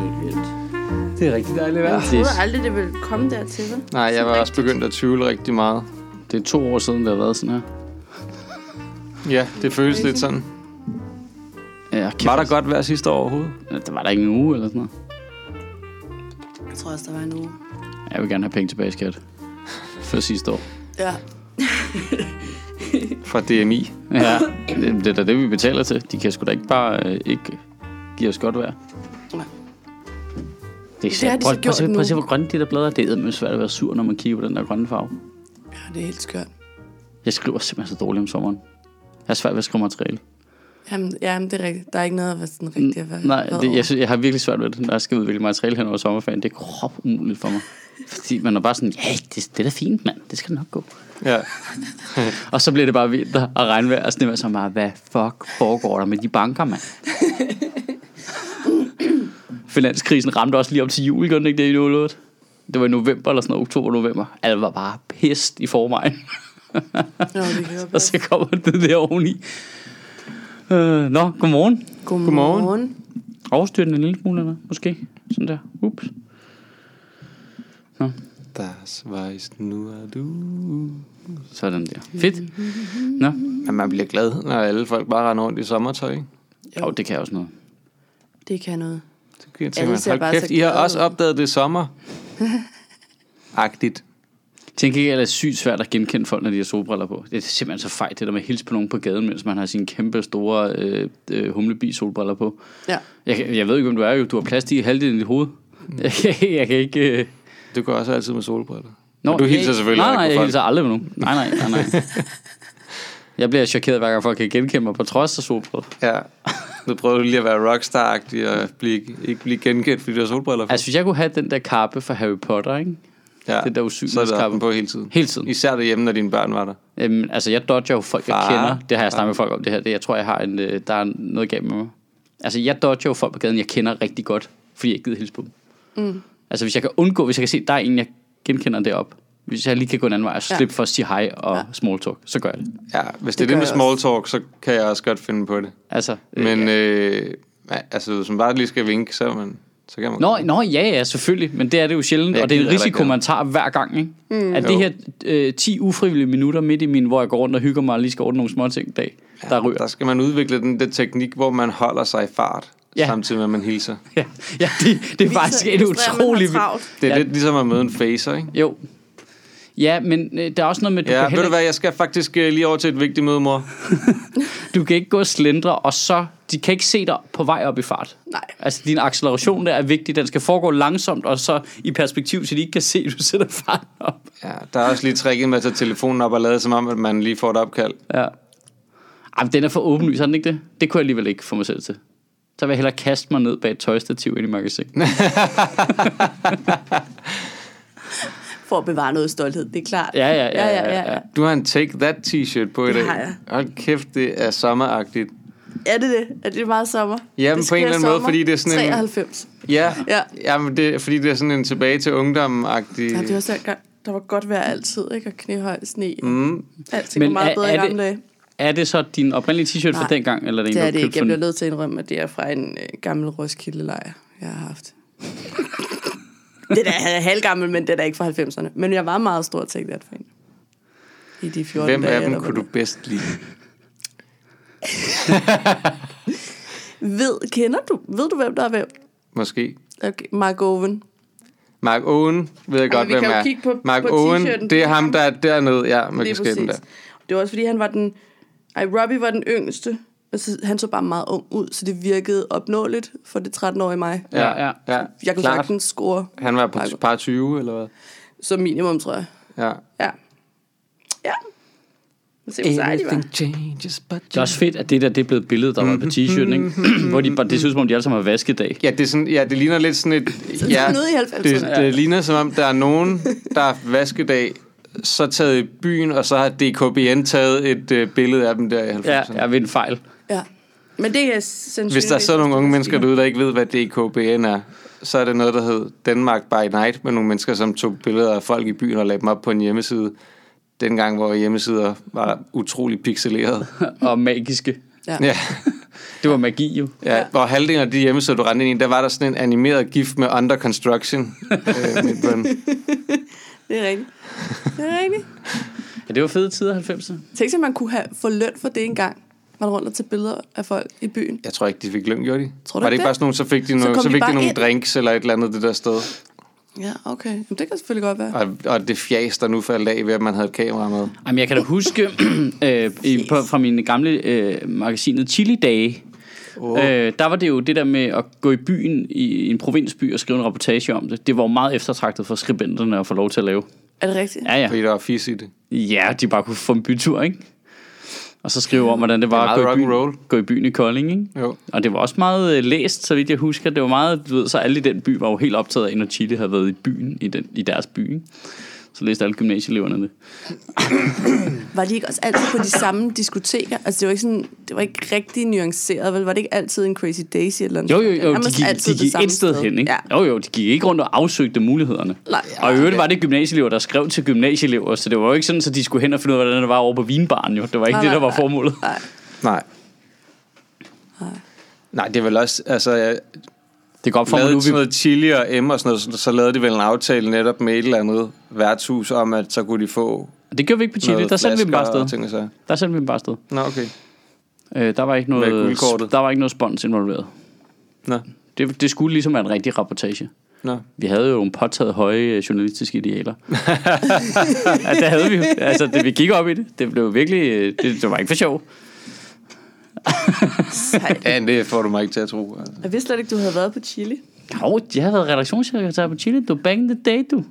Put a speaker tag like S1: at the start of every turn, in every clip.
S1: Helt vildt.
S2: Det er rigtig dejligt vejr.
S1: Jeg troede aldrig, det ville komme dertil, vel?
S2: Nej, jeg var også begyndt at tvivle rigtig meget.
S3: Det er to år siden, det har været sådan her.
S2: Ja, det føles lidt sådan.
S3: Ja, kæft,
S2: Var der godt vejr sidste år overhovedet?
S3: Ja, Der var der ikke en uge eller sådan noget.
S1: Jeg tror også, der var en uge.
S3: Jeg vil gerne have penge tilbage, skat. For sidste år.
S1: Ja.
S2: Fra DMI.
S3: Ja, det, det er da det, vi betaler til. De kan sgu da ikke bare øh, ikke give os godt vejr. Det er
S1: Det har
S3: sandt.
S1: de
S3: Prøv,
S1: så
S3: prøv, at se-
S1: gjort
S3: prøv at se,
S1: nu.
S3: hvor grønne de der blade er. Det er eddermame svært at være sur, når man kigger på den der grønne farve.
S1: ja, det er helt skørt.
S3: Jeg skriver simpelthen så dårligt om sommeren. Jeg har svært ved at skrive materiale.
S1: Jamen, jamen, det er rigtigt. Der er ikke noget at være sådan rigtig at være
S3: Nej, det, jeg, synes, jeg har virkelig svært ved det, når jeg skal udvikle materiale hen over sommerferien. Det er krop umuligt for mig. Fordi man er bare sådan, ja, det, det er da fint, mand. Det skal nok gå.
S2: Ja.
S3: Og så bliver det bare vinter og regnvejr og snevejr, så bare, hvad fuck foregår der med de banker, mand? Finanskrisen ramte også lige op til jul, gjorde den ikke det i 08? Det var i november eller sådan noget, oktober, november. Alt var bare pist i forvejen.
S1: Nå, det
S3: og så kommer det der oveni. Øh, nå, godmorgen.
S1: Godmorgen. Godmorgen.
S3: Overstyr den en lille smule, eller måske. Sådan der. Ups.
S2: Das weißt nur du.
S3: Sådan der. Fedt. Nå,
S2: Men man bliver glad, når alle folk bare render rundt i sommertøj. ikke?
S3: jo, det kan også noget.
S1: Det kan noget.
S2: Jeg
S1: Alle
S2: tænke,
S1: ser
S2: hold kæft, I har også opdaget det sommer. Agtigt.
S3: Tænk ikke, at det er sygt svært at genkende folk, når de har solbriller på. Det er simpelthen så fejt, det der med at hilse på nogen på gaden, mens man har sine kæmpe store øh, øh, humlebi solbriller på.
S1: Ja.
S3: Jeg, jeg ved ikke, om du er jo. Du har plastik i halvdelen i dit hoved. Jeg, jeg, jeg kan ikke... Øh...
S2: Du går også altid med solbriller.
S3: Nå,
S2: du hilser
S3: jeg,
S2: selvfølgelig
S3: Nej,
S2: ikke
S3: nej,
S2: på
S3: jeg hilser aldrig med nogen. Nej, nej, nej, nej. Jeg bliver chokeret, hver gang folk kan genkende mig på trods af solbriller.
S2: Ja. Nu prøver du lige at være rockstar-agtig og blive, ikke blive genkendt, fordi du har solbriller på.
S3: Altså, hvis jeg kunne have den der kappe fra Harry Potter, ikke?
S2: ja.
S3: det der
S2: Så er
S3: usynlighedskappe.
S2: på hele tiden.
S3: Hele tiden.
S2: Især derhjemme, når dine børn var der.
S3: Øhm, altså, jeg dodger jo folk, jeg
S2: Far.
S3: kender. Det har jeg snakket med folk om det her. Det, jeg tror, jeg har en, øh, der er noget galt med mig. Altså, jeg dodger jo folk på gaden, jeg kender rigtig godt, fordi jeg ikke gider hilse på dem. Mm. Altså, hvis jeg kan undgå, hvis jeg kan se, der er en, jeg genkender derop. Hvis jeg lige kan gå en anden vej og
S1: Ja.
S3: slippe for at sige hej og
S1: Ja.
S3: small talk, så gør jeg det.
S2: Ja, hvis det,
S1: Det
S2: er det med small talk, så kan jeg også godt finde på det.
S3: Altså, øh,
S2: Men øh, ja, altså, hvis man bare lige skal vinke, så, man, så kan man...
S3: Nå, nå, ja, ja, selvfølgelig, men det er det jo sjældent,
S2: Jeg
S3: og det er en risiko, man tager hver gang, ikke? Mm. At det
S2: Jo.
S3: her øh, 10 ufrivillige minutter midt i min, hvor jeg går rundt og hygger mig og lige skal ordne nogle små ting dag, ja, der ryger.
S2: Der skal man udvikle den der teknik, hvor man holder sig i fart,
S3: Ja.
S2: samtidig med, at man hilser.
S3: Ja, ja det, det er faktisk en utrolig...
S1: travlt.
S2: Det er
S3: ja.
S2: lidt ligesom at møde en facer, ikke?
S3: Jo. Ja, men øh, der er også noget med, du,
S2: Ja,
S3: kan
S2: ved
S3: heller
S2: du hvad, jeg skal faktisk øh, lige over til et vigtigt møde, mor.
S3: du kan ikke gå og slendre, og så... De kan ikke se dig på vej op i fart.
S1: Nej.
S3: Altså, din acceleration der er vigtig. Den skal foregå langsomt, og så i perspektiv, så de ikke kan se, at du sætter farten op.
S2: Ja, der er også lige tricket med at tage telefonen op og lade som om, at man lige får et opkald.
S3: Ja. Ej, men den er for åbenlys, er den ikke det? Det kunne jeg alligevel ikke få mig selv til. Så vil jeg hellere kaste mig ned bag et tøjstativ ind i magasinet.
S1: For at bevare noget stolthed, det er klart.
S3: Ja, ja, ja, ja, ja, ja.
S2: Du har en Take That t-shirt på i
S1: Det
S2: dag.
S1: har jeg.
S2: Hold kæft, det er sommeragtigt.
S1: Er det det? Er det meget sommer?
S2: Jamen,
S1: Det
S2: på en eller anden måde, fordi det er sådan en-
S1: 93.
S2: Ja,
S1: Ja.
S2: Jamen, det fordi det er sådan en tilbage til ungdom-agtig...
S1: Ja, det var dengang, der var godt vejr altid, ikke? Og knæhøj sne. Mm. Alting
S3: Men
S1: var meget
S3: er-
S1: bedre i
S3: er det-
S1: gamle dage.
S3: Er det så din oprindelige t-shirt fra dengang, eller er det en,
S1: Det er det ikke. Jeg bliver nødt til at indrømme, at det er fra en øh, gammel Roskilde-lejr, jeg har haft. det er da halvgammel, men det er da ikke fra 90'erne. Men jeg var meget stor Take That fan. I de 14
S2: Hvem
S1: dage.
S2: af dem kunne du bedst lide?
S1: det- Ved, kender du, ved du, hvem der er hvem?
S2: Måske.
S1: Okay, Mark Owen.
S2: Mark Owen ved jeg godt,
S1: vi
S2: hvem er.
S1: kigge på-
S2: Mark
S1: på
S2: Owen, det er ham, der er dernede. Ja, med kasketten der.
S1: Det var også, fordi han var den... Ej, Robbie var den yngste. Altså, han så bare meget ung ud, så det virkede opnåeligt for det 13-årige mig.
S3: Ja, ja.
S2: ja.
S1: Jeg kunne
S2: klart.
S1: sagtens score
S2: Han var på par 20, eller hvad?
S1: som minimum, tror jeg.
S2: Ja.
S1: Ja. Ja. Se, hvor seje de var.
S2: changes, but
S3: Det er også fedt, at det der det er blevet et billede, der var på t-shirten, ikke? Hvor de, bare- det ser ud som om, de alle sammen har vaskedag.
S2: Ja, det, er sådan, ja, det ligner lidt sådan et... Ja,
S1: 90'erne.
S2: det, det ligner som om, der er nogen, der er vaskedag, så taget i byen, og så har DKBN taget et øh, billede af dem der i 90'erne.
S3: Ja, jeg ved en fejl.
S1: Men det er sandsynligvis...
S2: Hvis der er så nogle unge mennesker derude, der ikke ved, hvad DKBN er, så er det noget, der hed Danmark by Night, med nogle mennesker, som tog billeder af folk i byen og lagde dem op på en hjemmeside. Dengang, hvor hjemmesider var utrolig pixeleret.
S3: Og magiske.
S1: Ja.
S2: Ja.
S3: Det var magi jo.
S2: Ja, ja. Hvor halvdelen af de hjemmesider, du rendte ind i, der var der sådan en animeret gift med under construction. øh, midt på.
S1: Det er rigtigt. Det er rigtigt.
S3: Ja, det var fede tider 90'erne.
S1: Tænk sig, at man kunne have få løn for det engang. Man rundt og tage billeder af folk i byen.
S2: Jeg tror ikke, de fik løn, gjorde de?
S1: Tror du
S2: var det
S1: ikke
S2: ikke bare
S1: det?
S2: sådan nogle, så fik de,
S1: Så
S2: nogle,
S1: kom
S2: så
S1: de
S2: fik de
S1: bare
S2: nogle
S1: ind.
S2: drinks eller et eller andet det der sted.
S1: Ja, okay. Jamen, det kan selvfølgelig godt være.
S2: Og, og det fjas, der nu faldt af ved, at man havde et kamera med.
S3: Jamen, jeg kan da huske øh, i, på, fra mine gamle øh, magasinet Chili Dage,
S2: Oh.
S3: øh, der var det jo det der med at gå i byen i en provinsby og skrive en reportage om det. Det var jo meget eftertragtet for skribenterne at få lov til at lave.
S1: Er det rigtigt?
S3: Ja, ja.
S2: Fordi der var fis i det.
S3: Ja, de bare kunne få en bytur, ikke? Og så skrive om, hvordan det var
S2: Det
S3: at gå i, byen, gå i byen i Kolding, ikke?
S2: Jo.
S3: Og det var også meget øh, læst, så vidt jeg husker. Det var meget, du ved, så alle i den by var jo helt optaget af, når Chile havde været i byen, i, den, i deres by, ikke? Så læste alle gymnasieeleverne det.
S1: Var de ikke også altid på de samme diskoteker? Altså, det var ikke, sådan, det var ikke rigtig nuanceret, vel? Var det ikke altid en Crazy Daisy eller
S3: Jo, jo, jo, de
S1: Nærmest
S3: gik, de
S1: det
S3: gik
S1: samme
S3: et sted hen, ikke?
S1: Ja.
S3: Jo, jo, de gik ikke rundt og afsøgte mulighederne.
S1: Nej,
S3: og i øvrigt var det gymnasieelever, der skrev til gymnasieelever, så det var jo ikke sådan, at de skulle hen og finde ud af, hvordan det var over på vinbaren, jo. Det var ikke
S1: Nej,
S3: det, der
S1: nej,
S3: var
S1: nej.
S3: formålet.
S1: Nej.
S2: Nej. Nej, det er vel også, altså, jeg
S3: Det går op for mig nu,
S2: sådan
S3: vi...
S2: noget chili og M og sådan noget, så, så lavede de vel en aftale netop med et eller andet værtshus om, at så kunne de få
S3: Det gjorde vi ikke på
S2: noget
S3: der sendte vi dem bare afsted. Der sendte vi dem bare afsted.
S2: Nå, okay.
S3: Øh, der var ikke noget, der var ikke noget spons involveret.
S2: Nå,
S3: Det, det skulle ligesom være en rigtig rapportage.
S2: nå.
S3: Vi havde jo nogle påtaget høje øh, journalistiske idealer. ja, det havde vi jo. Altså, det, vi gik op i det. Det blev virkelig... øh, Det, det var ikke for sjov.
S2: Ja, det får du mig ikke til at tro. Altså.
S1: Jeg vidste slet ikke, du havde været på Chili.
S3: Jo, jeg har været redaktionssekretær på Chile. Du in the day, du.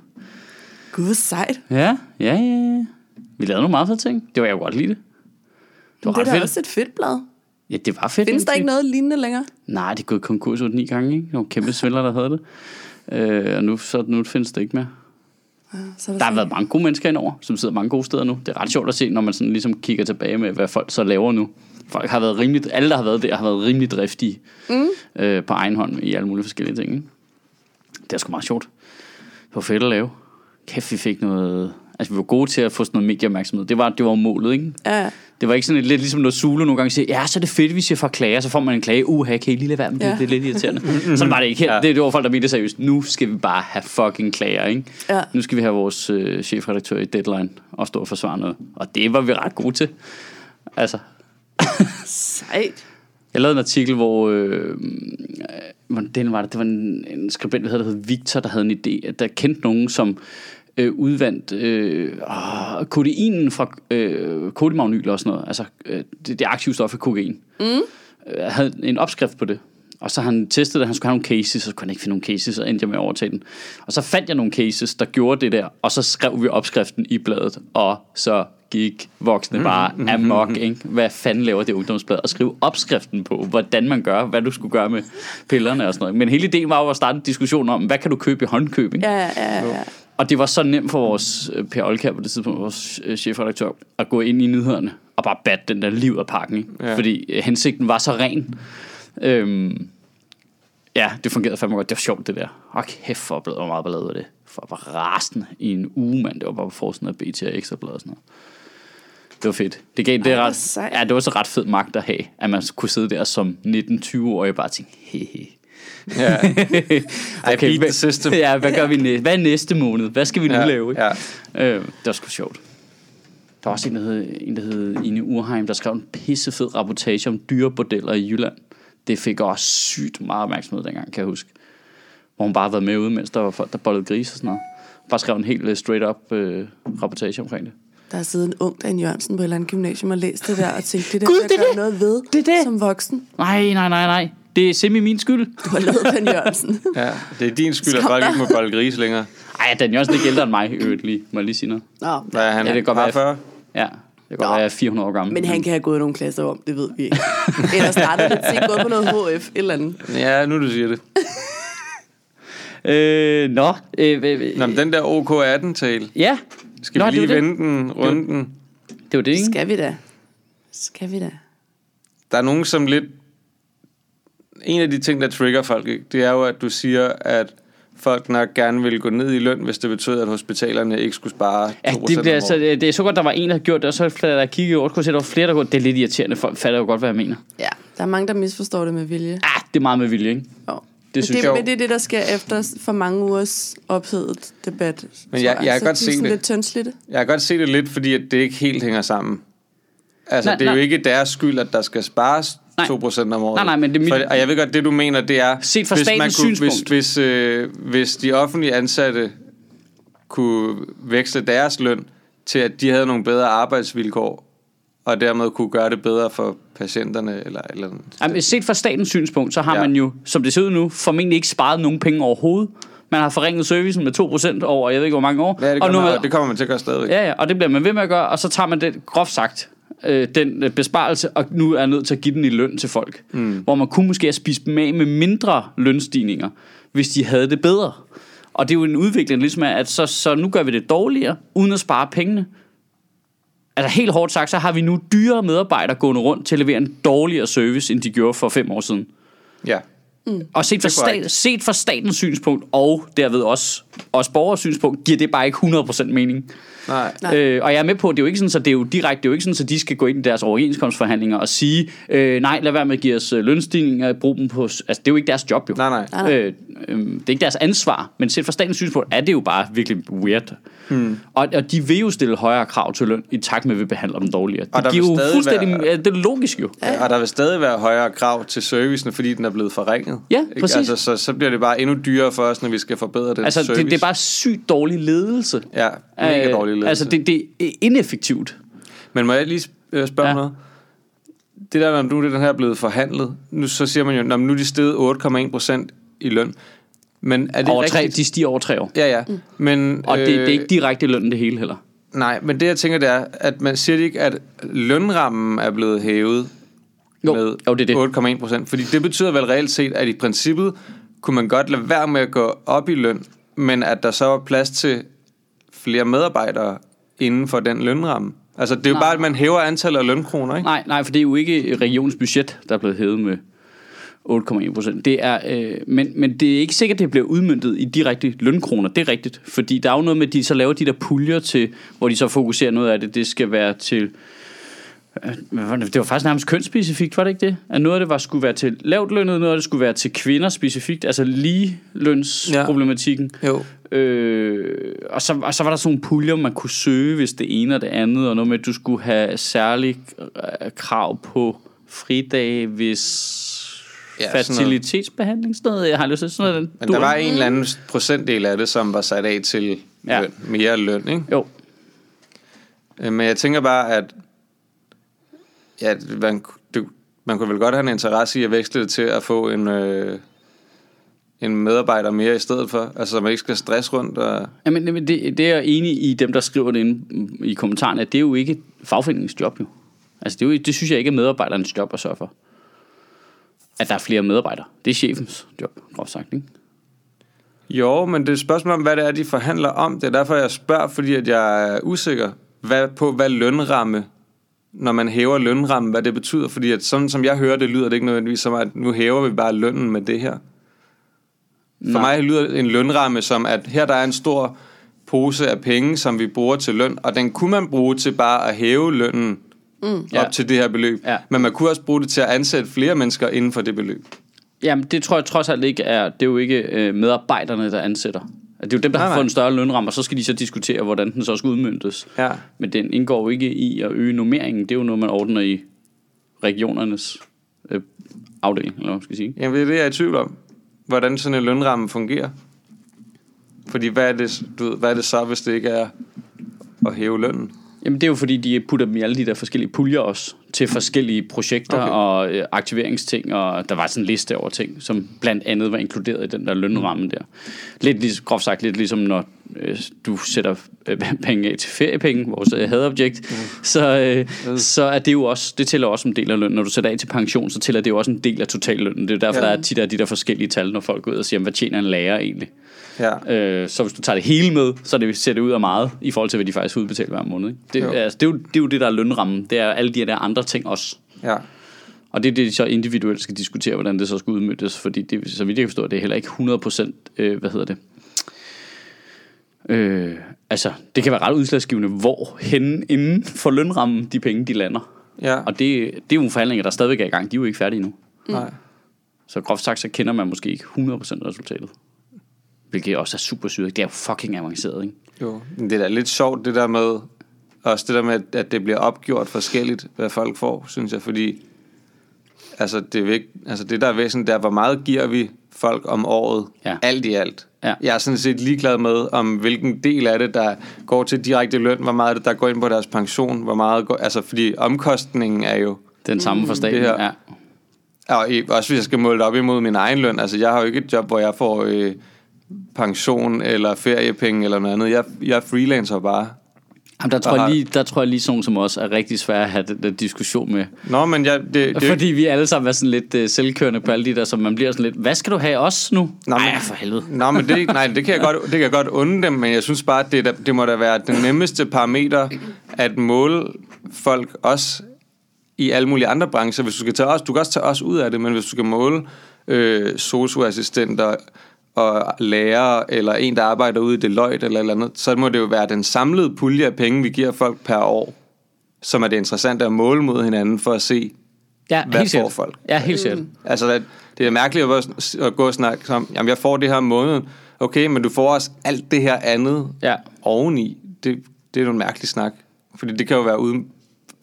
S1: Gud, sejt.
S3: Ja, ja, ja, ja. Vi lavede nogle meget fede ting. Det var jeg jo godt lide det. Det var
S1: Det er
S3: fedt.
S1: også et fedt blad.
S3: Ja, det var fedt.
S1: Findes der ikke noget lignende længere?
S3: Nej, det er gået konkurs 8-9 gange, ikke? Nogle kæmpe svindler, der havde det. Øh, og nu, så, nu findes det ikke mere.
S1: Så er
S3: Der har været mange gode mennesker indover, som sidder mange gode steder nu. Det er ret sjovt at se, når man sådan ligesom kigger tilbage med, hvad folk så laver nu. Folk har været rimeligt, alle der har været der, har været rimelig driftige mm. øh, på egen hånd i alle mulige forskellige ting. Ikke? Det er sgu meget sjovt. Det var fedt at lave. Kæft, vi fik noget... Altså, vi var gode til at få sådan noget medieopmærksomhed. Det var, det var målet, ikke?
S1: Ja,
S3: Det var ikke sådan lidt ligesom når Zulu nogle gange siger, ja, så er det fedt, hvis jeg får klager, så får man en klage. Uha, kan I lige lade være med det?
S1: Ja.
S3: Det er lidt irriterende. Sådan var det ikke her.
S2: Ja.
S3: Det, det var folk, der mente det seriøst. Nu skal vi bare have fucking klager, ikke?
S1: Ja.
S3: Nu skal vi have vores øh, chefredaktør i Deadline og stå og forsvare noget. Og det var vi ret gode til. Altså,
S1: sejt.
S3: jeg lavede en artikel, hvor... Øh, hvordan var det? Det var en, en skribent, der hed Victor, der havde en idé, at der kendte nogen, som øh, udvandt øh, åh, kodeinen fra øh, kodimagnyl og sådan noget. Altså, øh, det, det aktive stof i kokain. Mm. Øh, havde en opskrift på det. Og så han testet det, han skulle have nogle cases, så kunne han ikke finde nogle cases, så endte jeg med at overtage den. Og så fandt jeg nogle cases, der gjorde det der, og så skrev vi opskriften i bladet, og så gik voksne bare amok, ikke? Hvad fanden laver det ungdomsblad? Og skrive opskriften på, hvordan man gør, hvad du skulle gøre med pillerne og sådan noget. Men hele ideen var jo at starte en diskussion om, hvad kan du købe i håndkøb, ikke?
S1: Ja, ja, ja. ja.
S3: Og det var så nemt for vores øh, Per Olkær på det tidspunkt, vores øh, chefredaktør, at gå ind i nyhederne og bare batte den der liv af pakken. Ikke?
S2: Ja.
S3: Fordi øh, hensigten var så ren. Øhm, ja, det fungerede fandme godt. Det var sjovt, det der. Og kæft, for blev meget ballade af det. For jeg var rasende i en uge, mand. Det var bare på forsiden af BT og Ekstrablad og sådan noget. Det var fedt. Det, gav, det,
S1: Ej,
S3: er
S1: hvor
S3: ret,
S1: sejt.
S3: ja, det var så ret fed magt at have, at man kunne sidde der som 19-20-årig og bare tænke, hehe.
S2: Ja.
S3: Okay,
S2: beat the
S3: hvad-
S2: system.
S3: Ja, hvad gør vi næste? Hvad er næste måned? Hvad skal vi nu
S2: Ja,
S3: lave? Ikke?
S2: ja.
S3: Øh, det var sgu sjovt. Der var også en, der hed, en, der hed Ine Urheim, der skrev en pissefed rapportage om dyrebordeller i Jylland. Det fik også sygt meget opmærksomhed dengang, kan jeg huske. Hvor hun bare havde været med ude, mens der var folk, der bollede grise og sådan noget. Bare skrev en helt øh, straight up øh, rapportage omkring det.
S1: Der har siddet en ung Dan Jørgensen på et eller andet gymnasium og læst det der og tænkt, det der
S3: Gud, det er det.
S1: noget ved
S3: Det det.
S1: som voksen.
S3: Nej, nej, nej, nej. Det er simpelthen min skyld.
S1: Du har lavet Dan Jørgensen.
S2: ja. Det er din skyld, at folk ikke må bolde gris længere.
S3: Ej, Dan Jørgensen er ikke ældre end mig, øvrigt lige. Må jeg lige sige noget?
S1: Nå,
S2: Hvad er han?
S3: Ja, det kan godt være.
S2: 40?
S3: Ja, det kan godt være, jeg er 400 år gammel.
S1: men han kan have gået nogle klasser om, det ved vi ikke. Eller startet lidt sent, gået på noget HF, et eller andet.
S2: Ja, nu du siger det.
S3: Øh, nå. Øh, øh, øh,
S2: Nå, men den der OK18-tale,
S3: ja.
S2: Skal
S3: Nå,
S2: vi lige
S3: det.
S2: vende den, runde den?
S3: Det var det, ikke?
S1: Skal vi da? Skal vi da?
S2: Der er nogen, som lidt... En af de ting, der trigger folk, ikke, det er jo, at du siger, at folk nok gerne ville gå ned i løn, hvis det betød, at hospitalerne ikke skulle spare 2%
S3: Ja, det, bliver, altså, det er så godt, der var en, der gjort det, og så da jeg kiggede over, kunne se, at der var flere, der gjorde det. Det er lidt irriterende. Folk fatter jo godt, hvad jeg mener.
S1: Ja, der er mange, der misforstår det med vilje.
S3: Ah, det er meget med vilje, ikke?
S1: Jo.
S3: Det synes
S1: det,
S3: jeg.
S1: men det er det, der sker efter for mange ugers ophedet debat.
S2: Men jeg-
S1: tror
S2: jeg kan godt se det.
S1: lidt.
S2: Jeg kan godt se det lidt, fordi at det ikke helt hænger sammen. Altså,
S3: Nej,
S2: det er jo
S3: nej.
S2: ikke deres skyld, at der skal spares
S3: Nej.
S2: 2% om året.
S3: Nej, nej, men det er mit-
S2: For, og jeg ved godt, det du mener, det er...
S3: Set fra
S2: hvis
S3: statens synspunkt.
S2: Hvis, hvis, øh, hvis de offentlige ansatte kunne veksle deres løn til, at de havde nogle bedre arbejdsvilkår, og dermed kunne gøre det bedre for patienterne, eller... eller
S3: Jamen, set fra statens synspunkt, så har
S2: Ja.
S3: man jo, som det ser ud nu, formentlig ikke sparet nogen penge overhovedet. Man har forringet servicen med 2% over, jeg ved ikke hvor mange år.
S2: ja, det,
S3: og, nu,
S2: og det kommer man til at gøre stadigvæk.
S3: ja, ja, og det bliver man ved med at gøre, og så tager man det, groft sagt, øh, den øh, besparelse, og nu er nødt til at give den i løn til folk. Mm. Hvor man kunne måske have spist dem af med mindre lønstigninger, hvis de havde det bedre. Og det er jo en udvikling, ligesom at så, så nu gør vi det dårligere, uden at spare pengene. Altså helt hårdt sagt, så har vi nu dyre medarbejdere gående rundt til at levere en dårligere service, end de gjorde for fem år siden.
S2: Ja.
S3: Og set fra, stat, set fra statens synspunkt, og derved også os borgers synspunkt, giver det bare ikke 100% mening.
S2: Nej.
S3: Øh, og jeg er med på, at det er jo ikke sådan, så det er jo direkte, det er jo ikke sådan, så de skal gå ind i deres overenskomstforhandlinger og sige, øh, nej, lad være med at give os øh, lønstigninger, brug dem på, altså det er jo ikke deres job jo.
S2: Nej, nej.
S1: Nej, nej.
S3: Øh, øh, det er ikke deres ansvar, men set fra statens synspunkt er det jo bare virkelig weird. Hmm. Og, og de vil jo stille højere krav til løn, i takt med, at vi behandler dem dårligere.
S2: Og
S3: Det giver jo fuldstændig,
S2: være-
S3: det er logisk jo.
S2: Ja. Og der vil stadig være højere krav til servicen, fordi den er blevet forringet.
S3: Ja,
S2: Ikke?
S3: præcis.
S2: Altså, så, så bliver det bare endnu dyrere for os, når vi skal forbedre den
S3: Altså,
S2: service.
S3: det, det er bare sygt dårlig ledelse.
S2: Ja, mega
S3: Øh,
S2: dårlig ledelse.
S3: Altså, det, det er ineffektivt.
S2: Men må jeg lige øh, spørge ja. Noget? Det der, når nu det den her er blevet forhandlet, nu så siger man jo, "Nå, men nu er de steget 8,1 procent i løn. Men er det
S3: Over tre, de stiger over tre år.
S2: Ja, ja. Mm. Men,
S3: Og det, det er ikke direkte i lønnen det hele heller.
S2: Nej, men det jeg tænker, det er, at man siger ikke, at lønrammen er blevet hævet
S3: Jo,
S2: med
S3: jo, det er det.
S2: 8,1 procent. Fordi det betyder vel reelt set, at i princippet kunne man godt lade være med at gå op i løn, men at der så var plads til flere medarbejdere inden for den lønramme. Altså, det er jo
S3: Nej.
S2: bare, at man hæver antallet af lønkroner, ikke?
S3: Nej, nej, for det er jo ikke regionens budget, der er blevet hævet med 8,1 procent. Det er, øh, men, men det er ikke sikkert, at det bliver udmyndtet i direkte lønkroner. Det er rigtigt. Fordi der er jo noget med, at de så laver de der puljer til, hvor de så fokuserer noget af det. Det skal være til... øh, det? Var faktisk nærmest kønsspecifikt, var det ikke det? At noget af det var, skulle være til lavt lønnet, noget af det skulle være til kvinder specifikt, altså ligelønsproblematikken.
S2: Jo.
S3: Øh, og, så, og så var der sådan nogle puljer, man kunne søge, hvis det ene og det andet, og noget med, at du skulle have særlig øh, krav på fridage, hvis
S2: Ja,
S3: ja,
S2: sådan noget.
S3: fertilitetsbehandling, sådan noget. Jeg har lyst til sådan noget.
S2: Men der var en eller anden procentdel af det, som var sat af til
S3: Ja.
S2: løn, mere løn, ikke?
S3: Jo,
S2: Øh, Men jeg tænker bare, at ja, man, du, man kunne vel godt have en interesse i at veksle det til at få en, øh, en medarbejder mere i stedet for, altså så man ikke skal stresse rundt. Og,
S3: jamen, det, det er jeg enig i dem, der skriver det inde i kommentarerne, at det er jo ikke fagforeningens job jo. Altså, det, er jo, det synes jeg ikke er medarbejderens job at sørge for. At der er flere medarbejdere. Det er chefens job, groft sagt, ikke?
S2: jo, men det er et spørgsmål om, hvad det er, de forhandler om. Det er derfor, jeg spørger, fordi at jeg er usikker hvad, på, hvad lønramme, når man hæver lønrammen, hvad det betyder. Fordi at sådan som jeg hører det, lyder det ikke nødvendigvis som, at nu hæver vi bare lønnen med det her. For
S3: Nej.
S2: mig lyder en lønramme som, at her der er en stor pose af penge, som vi bruger til løn, og den kunne man bruge til bare at hæve lønnen mm. op
S3: Ja.
S2: til det her beløb.
S3: Ja.
S2: Men man kunne også bruge det til at ansætte flere mennesker inden for det beløb.
S3: Jamen, det tror jeg trods alt ikke er, det er jo ikke øh, medarbejderne, der ansætter. Det er jo dem, der
S2: Nej,
S3: har
S2: nej.
S3: fået en større lønramme, og så skal de så diskutere, hvordan den så skal udmyndtes.
S2: Ja.
S3: Men den indgår jo ikke i at øge nummeringen. Det er jo noget, man ordner i regionernes øh, afdeling, eller hvad man skal sige.
S2: Jamen det er det, jeg er i tvivl om. Hvordan sådan en lønramme fungerer. Fordi hvad er det, du ved, hvad er det så, hvis det ikke er at hæve lønnen?
S3: Jamen, det er jo fordi, de putter dem i alle de der forskellige puljer også, til forskellige projekter
S2: Okay.
S3: og øh, aktiveringsting, og der var sådan en liste over ting, som blandt andet var inkluderet i den der lønramme der. Lidt ligesom, groft sagt, lidt ligesom når øh, du sætter øh, penge af til feriepenge, vores øh, hadobjekt, mm. så, øh, så er det jo også, det tæller også en del af lønnen. Når du sætter af til pension, så tæller det jo også en del af totallønnen. Det er derfor,
S2: Ja.
S3: der er tit er de der forskellige tal, når folk går ud og siger, hvad tjener en lærer egentlig?
S2: Ja.
S3: Øh, så hvis du tager det hele med, så det, ser det ud af meget, i forhold til, hvad de faktisk udbetaler hver måned. Ikke? Det,
S2: Jo.
S3: altså, det, er jo, det er jo det, der er lønrammen. Det er alle de der andre ting også.
S2: ja.
S3: Og det er det, de så individuelt skal diskutere, hvordan det så skal udmyndtes, fordi det, så vidt jeg kan forstå, det er heller ikke 100%, øh, hvad hedder det, øh, altså, det kan være ret udslagsgivende, hvor henne inden for lønrammen de penge, de lander.
S2: Ja,
S3: Og det, det er jo forhandlinger, der stadigvæk er i gang. De er jo ikke færdige nu.
S2: nej.
S3: Så groft sagt, så kender man måske ikke 100% resultatet. Hvilket også er super sygt. Det er jo fucking avanceret, ikke?
S2: Jo, men det er da lidt sjovt, det der med, også det der med, at det bliver opgjort forskelligt, hvad folk får, synes jeg, fordi altså det, er væk, altså det der er væsentligt, det er, hvor meget giver vi folk om året,
S3: Ja.
S2: alt i alt.
S3: Ja.
S2: Jeg er sådan set ligeglad med, om hvilken del af det, der går til direkte løn, hvor meget af det, der går ind på deres pension, hvor meget går, altså fordi omkostningen er jo,
S3: Den samme for staten.
S2: det her.
S3: Ja.
S2: og også hvis jeg skal måle det op imod min egen løn, altså jeg har jo ikke et job, hvor jeg får øh, pension eller feriepenge eller noget andet. Jeg, jeg er freelancer bare.
S3: Jamen, der, tror jeg lige, der tror jeg lige sådan som os er rigtig svært at have den, den diskussion med.
S2: Nå, men jeg, det, det,
S3: Fordi vi alle sammen er sådan lidt uh, selvkørende på alle de der, så man bliver sådan lidt, hvad skal du have os nu?
S2: Nå, men-
S3: for helvede.
S2: Nå, men det, nej, det kan jeg godt, det kan jeg godt unde dem, men jeg synes bare, at det, det må da være den nemmeste parameter at måle folk også i alle mulige andre brancher. Hvis du skal tage os, du kan også tage os ud af det, men hvis du skal måle øh, socioassistenter og lærere, eller en, der arbejder ude i Deloitte eller eller andet, så må det jo være den samlede pulje af penge, vi giver folk per år, som er det interessante at måle mod hinanden for at se,
S3: Ja,
S2: Hvad
S3: helt
S2: får
S3: sikkert.
S2: folk?
S3: Ja, helt sikkert.
S2: Altså, det, er mærkeligt at, gå- at gå og snakke om, jamen jeg får det her om måneden. Okay, men du får også alt det her andet
S3: Ja.
S2: oveni. Det, det er jo en mærkelig snak. Fordi det kan jo være uden...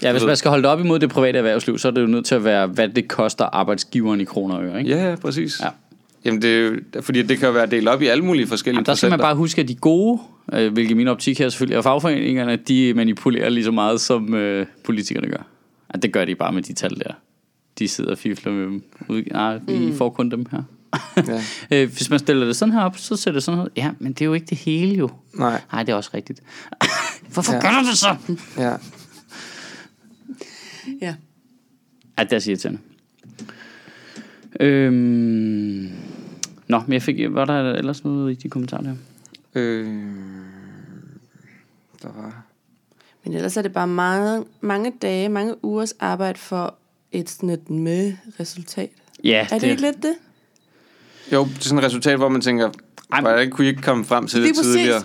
S3: Ja, hvis man skal holde det op imod det private erhvervsliv, så er det jo nødt til at være, hvad det koster arbejdsgiveren i kroner og øre, ikke?
S2: Ja, ja, præcis.
S3: Ja.
S2: Jamen, det er jo, fordi det kan jo være delt op i alle mulige forskellige
S3: Jamen, der skal man
S2: procenter.
S3: bare huske, at de gode, øh, hvilket min optik her selvfølgelig er fagforeningerne, de manipulerer lige så meget, som øh, politikerne gør. Ja, det gør de bare med de tal der. De sidder og fifler med dem. Ud, nej, vi mm. får kun dem her.
S2: Ja.
S3: øh, hvis man stiller det sådan her op, så ser det sådan her. Ja, men det er jo ikke det hele jo.
S2: Nej,
S3: Nej, det er også rigtigt. Hvorfor
S2: Ja.
S3: gør du det så?
S2: ja.
S1: Ja.
S3: Ja, det er irriterende. Øhm... Nå, men jeg fik, var der ellers noget i de kommentarer der?
S2: Øh, der var...
S1: Men ellers er det bare mange, mange dage, mange ugers arbejde for et sådan et med resultat.
S3: Ja,
S1: Er det, ikke lidt det?
S2: Jo, det er sådan et resultat, hvor man tænker,
S3: Ej, men-
S2: hvordan kunne I ikke komme frem til det
S1: præcis.
S2: tidligere?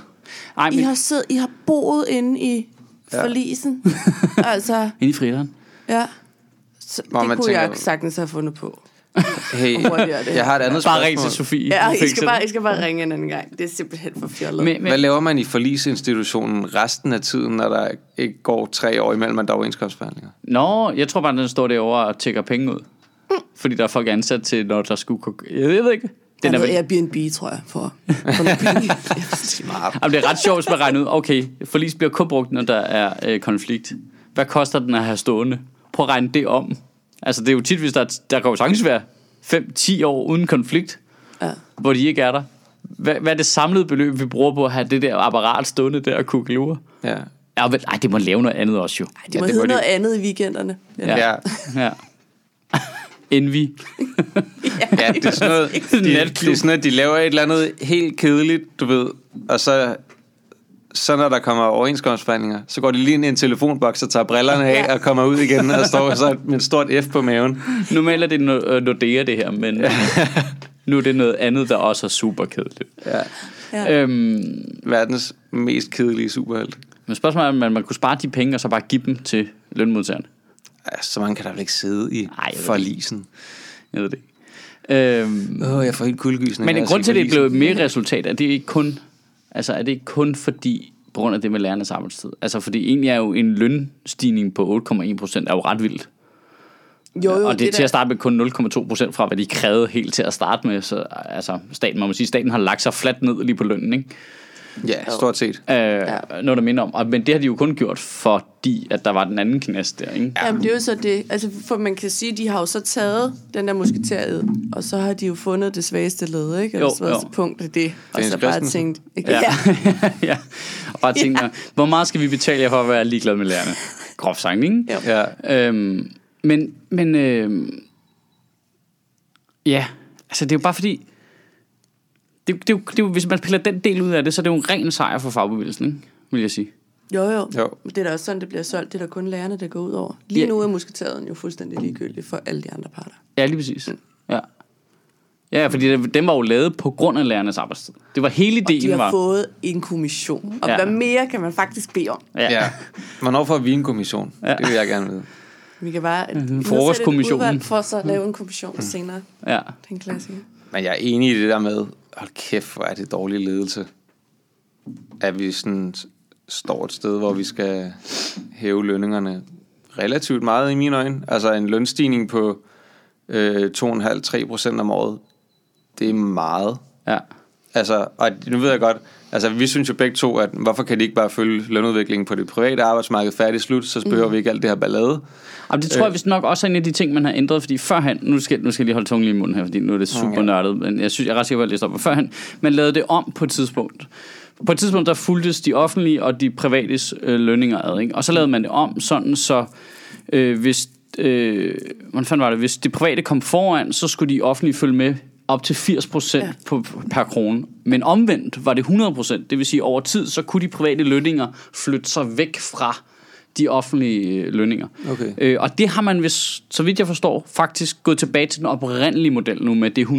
S3: Ej,
S1: I
S3: men,
S1: har, siddet, I har boet inde i
S2: Ja.
S1: forlisen. altså,
S3: Inde i fritteren.
S1: ja. Så det
S2: man
S1: kunne
S2: tænker-
S1: jeg sagtens have fundet på.
S2: Hey,
S1: det.
S2: jeg har et andet
S3: Bare ring
S2: spørgsmål.
S3: til Sofie.
S1: Ja,
S3: Hun
S1: I skal, bare, I skal bare ringe en anden gang. Det er simpelthen for fjollet.
S3: Men, men,
S2: Hvad laver man i forlisinstitutionen resten af tiden, når der ikke går tre år imellem, at der er overenskomstforhandlinger?
S3: Nå, jeg tror bare, den står derovre og tækker penge ud. Fordi der er folk ansat til, når der skulle... Jeg ved ikke. Den er
S1: er Airbnb, tror jeg, for, for nogle penge. Smart.
S3: Jamen, det er ret sjovt, hvis man regner ud. Okay, forlis bliver kun brugt, når der er øh, konflikt. Hvad koster den at have stående? Prøv at regne det om. Altså, det er jo tit, hvis der, er- der kan jo sagtens være 5-10 år uden konflikt,
S1: Ja.
S3: hvor de ikke er der. Hvad, hvad er det samlede beløb, vi bruger på at have det der apparat stående der og kugle?
S2: Ja.
S3: Ja, vel, ej, det må lave noget andet også jo.
S1: Ej, de må
S2: Ja, det
S1: hedde
S2: må de-
S1: noget andet i weekenderne.
S3: Ja.
S2: Ja.
S3: ja. Envy.
S2: ja, det er sådan noget, de, det er sådan noget, de laver et eller andet helt kedeligt, du ved, og så, så når der kommer overenskomstforhandlinger, så går de lige ind i en telefonboks og tager brillerne af
S1: Ja.
S2: og kommer ud igen og står så med et stort F på maven.
S3: Normalt er det no- øh, Nordea det her, men nu er det noget andet, der også er super kedeligt.
S2: Ja.
S1: Ja.
S3: Øhm,
S2: Verdens mest kedelige superhelt.
S3: men spørgsmålet er, om man, man kunne spare de penge, og så bare give dem til lønmodtagerne.
S2: Ja, så mange kan der vel ikke sidde i
S3: Ej, jeg
S2: forlisen.
S3: Jeg ved det ikke. Øhm,
S2: Åh, oh, jeg får helt kuldegysning.
S3: men grund til, at det er blevet mere resultat, er det ikke kun, altså er det ikke kun fordi, på grund af det med lærernes arbejdstid? Altså fordi egentlig er jo en lønstigning på 8,1 procent er jo ret vildt.
S1: Jo, jo,
S3: og det er til
S1: der-
S3: at starte med kun 0,2 procent fra, hvad de krævede helt til at starte med. Så altså, staten, må man sige, staten har lagt sig fladt ned lige på lønnen, ikke?
S2: Ja, stort set.
S3: Øh, ja. Noget, der minder om. Og, men det har de jo kun gjort, fordi at der var den anden knast der, ikke?
S1: Jamen, det er jo så det. Altså, for man kan sige, de har jo så taget den der musketeriet, og så har de jo fundet det svageste led, ikke?
S3: Jo,
S1: Og så været
S3: jo.
S1: punkt af det. Og så bare tænkt... Ikke?
S3: Ja.
S1: Ja.
S3: ja. Og bare tænker, ja. hvor meget skal vi betale jer for at være ligeglad med lærerne? Groft sagt, ikke?
S1: Jo.
S2: Ja.
S3: Øhm, men, men øhm, ja, altså det er jo bare fordi, det, det, det hvis man piller den del ud af det, så er det jo en ren sejr for fagbevægelsen, ikke? vil jeg sige.
S1: Jo, jo.
S2: Jo.
S1: Men det er da også sådan, det bliver solgt. Det er da kun lærerne, der går ud over. Lige
S3: Ja.
S1: nu er musketaden jo fuldstændig ligegyldig for alle de andre parter.
S3: Ja, lige præcis. Ja. Ja, fordi det- den var jo lavet på grund af lærernes arbejdstid. Det var hele
S1: Og de
S3: ideen
S1: har
S3: var...
S1: fået en kommission. Og
S3: Ja.
S1: hvad mere kan man faktisk bede om?
S3: Ja.
S2: Ja. Hvornår får vi en kommission?
S3: Ja.
S2: Det vil jeg gerne vide.
S1: Vi kan bare
S3: Mhm. Frokostkommissionen.
S1: udvalg for så at lave en kommission senere.
S3: ja.
S1: Det er en klassiker.
S2: Men jeg er enig i det der med, hold kæft, hvor er det dårlig ledelse. At vi sådan står et sted, hvor vi skal hæve lønningerne relativt meget i mine øjne. Altså en lønstigning på øh, 2,5-3 procent om året, det er meget.
S3: ja.
S2: Altså, og nu ved jeg godt, altså vi synes jo begge to, at hvorfor kan de ikke bare følge lønudviklingen på det private arbejdsmarked færdig slut, så behøver vi ikke alt det her ballade.
S3: Og det tror jeg vist nok også er en af de ting, man har ændret, fordi førhen, nu skal, nu skal jeg lige holde tungen lige i munden her, fordi nu er det super
S2: Okay.
S3: nørdet, men jeg synes, jeg er ret sikker på, at jeg læste op, men førhen, man lavede det om på et tidspunkt. På et tidspunkt, der fulgtes de offentlige og de privates øh, lønninger ad, ikke? og så lavede man det om sådan, så øh, hvis, øh, hvordan fanden var det, hvis det private kom foran, så skulle de offentlige følge med op til 80% ja. På, per krone. Men omvendt var det 100%. Det vil sige, over tid, så kunne de private lønninger flytte sig væk fra de offentlige øh, lønninger.
S2: Okay.
S3: Øh, og det har man, hvis, så vidt jeg forstår, faktisk gået tilbage til den oprindelige model nu med det 100-100.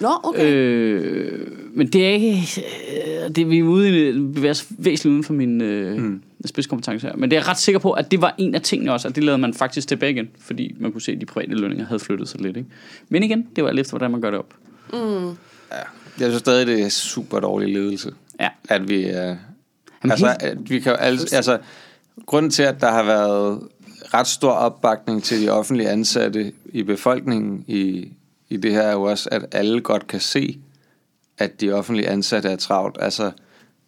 S1: Nå, okay.
S3: Øh, men det er ikke... Øh, det, vi er ude i bevæger væsentligt uden for min øh, mm. Spidskompetence her. Men det er jeg ret sikker på, at det var en af tingene også, at det lavede man faktisk tilbage igen, fordi man kunne se, at de private lønninger havde flyttet sig lidt. Ikke? Men igen, det var alt efter, hvordan man gør det op.
S2: Jeg synes stadig, det er super dårlig ledelse.
S3: Ja.
S2: At vi... Øh,
S3: Jamen,
S2: altså,
S3: helt-
S2: at vi kan alle, altså, grunden til, at der har været ret stor opbakning til de offentlige ansatte i befolkningen i, i det her, er jo også, at alle godt kan se, at de offentlige ansatte er travlt. Altså,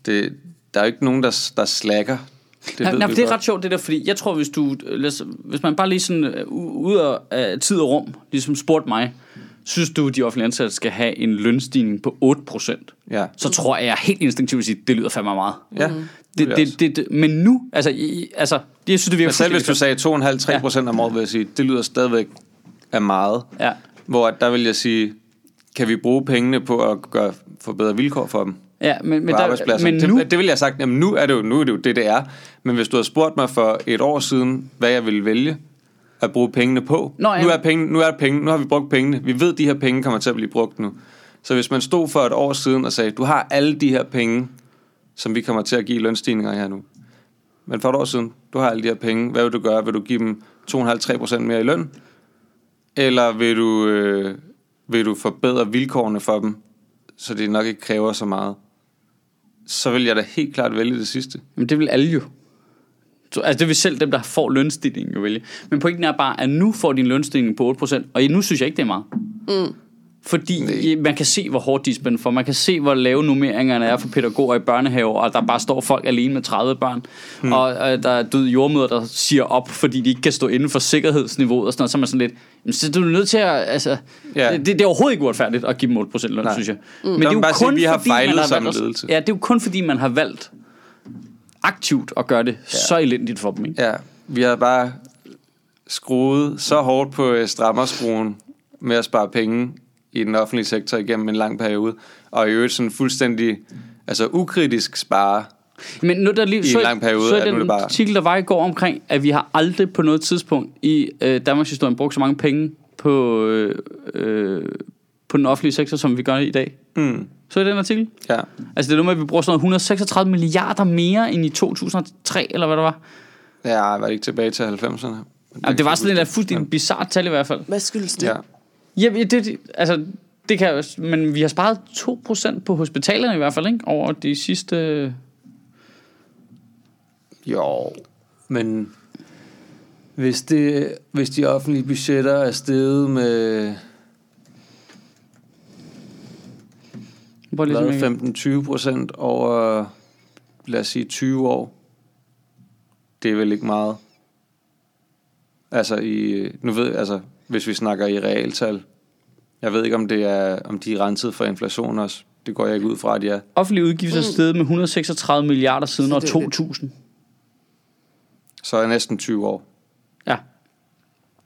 S2: det, der er jo ikke nogen, der, der slækker. Det,
S3: Det, nej,
S2: vi
S3: det er ret sjovt det der, fordi jeg tror, hvis du, os- hvis man bare lige sådan øh, ud af tid og rum, ligesom spurgte mig, synes du, de offentlige ansatte skal have en lønstigning på 8%?
S2: Ja.
S3: Så tror jeg, helt instinktivt vil sige, det lyder fandme meget.
S2: Ja,
S3: Det, det, det, det, men nu, altså, i, altså jeg synes, det virker
S2: Men selv hvis du sagde 2,5-3 procent om året, vil jeg sige, det lyder stadigvæk af meget.
S3: Ja.
S2: Hvor at der vil jeg sige, kan vi bruge pengene på at gøre, få bedre vilkår for dem?
S3: Ja, men, men,
S2: på arbejdspladsen.
S3: men
S2: det,
S3: nu,
S2: det vil jeg sagt, jamen nu er, det jo, nu er det jo det, det er. Men hvis du havde spurgt mig for et år siden, hvad jeg ville vælge at bruge pengene på.
S3: Nå, ja.
S2: nu, er penge, nu er penge, nu har vi brugt pengene. Vi ved, at de her penge kommer til at blive brugt nu. Så hvis man stod for et år siden og sagde, du har alle de her penge, som vi kommer til at give lønstigninger her nu. Men for et år siden, du har alle de her penge. Hvad vil du gøre? Vil du give dem 2,5-3% mere i løn? Eller vil du, øh, vil du forbedre vilkårene for dem, så det nok ikke kræver så meget? Så vil jeg da helt klart vælge det sidste.
S3: men det vil alle jo. Så, altså det vil selv dem, der får lønstigningen jo vælge. Men pointen er bare, at nu får din lønstigning på 8%, og nu synes jeg ikke, det er meget. Mm. Fordi
S2: Nej.
S3: man kan se, hvor hårdt de er spændt for. Man kan se, hvor lave nummeringerne er for pædagoger i børnehaver, og der bare står folk alene med 30 børn. Mm. Og øh, der er døde jordmøder, der siger op, fordi de ikke kan stå inden for sikkerhedsniveauet og sådan noget. Så er man sådan lidt, jamen, så er du nødt til at... Altså,
S2: Ja.
S3: det, det, det, er overhovedet ikke uretfærdigt at give dem 8% løn,
S2: Nej.
S3: synes jeg. Mm.
S2: Der må man bare sige, at vi har fejlet
S3: man
S2: som
S3: valgt
S2: ledelse.
S3: Ja, det er jo kun fordi, man har valgt aktivt at gøre det ja. så elendigt for dem. Ikke?
S2: Ja, vi har bare skruet så hårdt på øh, strammerskruen med at spare penge i den offentlige sektor igennem en lang periode. Og i øvrigt sådan fuldstændig altså ukritisk spare.
S3: Men nu der lige,
S2: en
S3: så,
S2: lang periode,
S3: så
S2: at
S3: er den
S2: bare-
S3: artikel, der var i går omkring, at vi har aldrig på noget tidspunkt i øh, Danmarks historie brugt så mange penge på, øh, øh, på den offentlige sektor, som vi gør i dag.
S2: Mm.
S3: Så er den artikel?
S2: Ja.
S3: Altså det er noget med, at vi bruger sådan noget 136 milliarder mere end i 2003, eller hvad det var.
S2: ja, var det ikke tilbage til 90'erne?
S3: Jamen, det var sådan et fuldstændig bizarrt tal i hvert fald.
S1: Hvad skyldes det?
S2: Ja.
S3: Ja, det, altså, det kan, jo- men vi har sparet 2% på hospitalerne i hvert fald, ikke? Over de sidste...
S2: Jo, men hvis, det, hvis de offentlige budgetter er steget med
S3: Hvor ligesom
S2: hvad, 15-20 procent over, lad os sige, 20 år, det er vel ikke meget. Altså, i, nu ved altså, hvis vi snakker i realtal, jeg ved ikke, om det er, om de er renset for inflation også. Det går jeg ikke ud fra, at de er.
S3: Offentlige udgifter er steget med 136 milliarder siden år
S1: det er jo
S3: 2000.
S2: Så er næsten 20 år.
S3: Ja.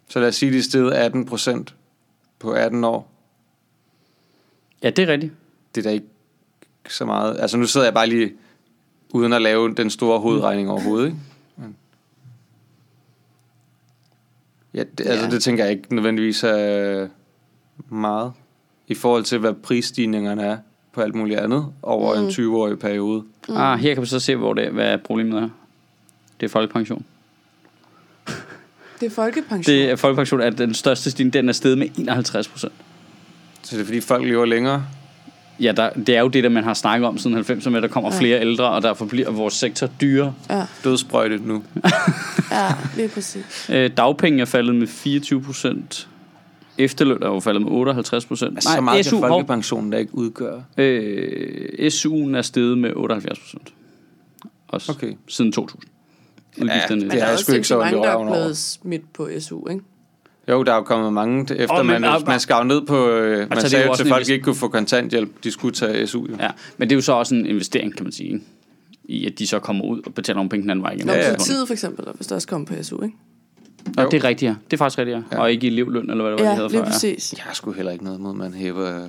S2: Så lad os sige, at de er steget 18 procent på 18 år.
S3: Ja, det er rigtigt.
S2: det er da ikke så meget. Altså nu sidder jeg bare lige uden at lave den store hovedregning overhovedet, ikke? Men... Ja, det, altså
S1: Ja.
S2: det tænker jeg ikke nødvendigvis er meget i forhold til, hvad prisstigningerne er på alt muligt andet over mm. en 20-årig periode.
S3: Mm. Ah, her kan man så se, hvor det, hvad problemet er. Det er folkepension.
S1: Det er folkepension.
S3: Det er folkepension er den største stigning, den er steget med 51 procent.
S2: Så det er fordi, folk lever længere.
S3: Ja, der, det er jo det, der man har snakket om siden 90'erne, med, at der kommer
S1: Ja.
S3: flere ældre, og derfor bliver vores sektor dyrere.
S1: Ja,
S2: Dødsprøjtet nu.
S1: ja, lige præcis.
S3: Øh, dagpenge er faldet med 24 procent. Efterløn er jo faldet med 58 procent.
S2: Altså, så meget
S3: SU,
S2: kan folkepensionen der ikke udgøre.
S3: øh, SU'en er steget med 78 procent. Også
S2: Okay.
S3: siden 2000. Udgifterne.
S2: det
S1: Men
S2: er
S1: er
S2: sgu ikke så
S1: mange, der er blevet smidt på SU, ikke?
S2: Jo, der er jo kommet mange efter, oh,
S3: men-
S2: man,
S3: ah,
S2: man skar jo ned på... Øh, man
S3: det er
S2: sagde
S3: jo
S2: til folk
S3: invest-
S2: ikke kunne få kontanthjælp, de skulle tage SU. Jo.
S3: Ja, men det er jo så også en investering, kan man sige. ikke? I at de så kommer ud og betaler nogle penge den anden vej igen.
S1: Når
S2: Ja, ja.
S1: politiet for eksempel, hvis der også kommer på SU, ikke?
S3: Og
S2: Jo.
S3: det er rigtigt, ja. Det er faktisk rigtigt, ja.
S2: Ja.
S3: Og ikke i elevløn, eller hvad det var,
S1: Ja,
S3: det hedder
S1: lige
S3: før. Ja.
S1: præcis.
S2: Jeg har sgu heller ikke noget mod, at man hæver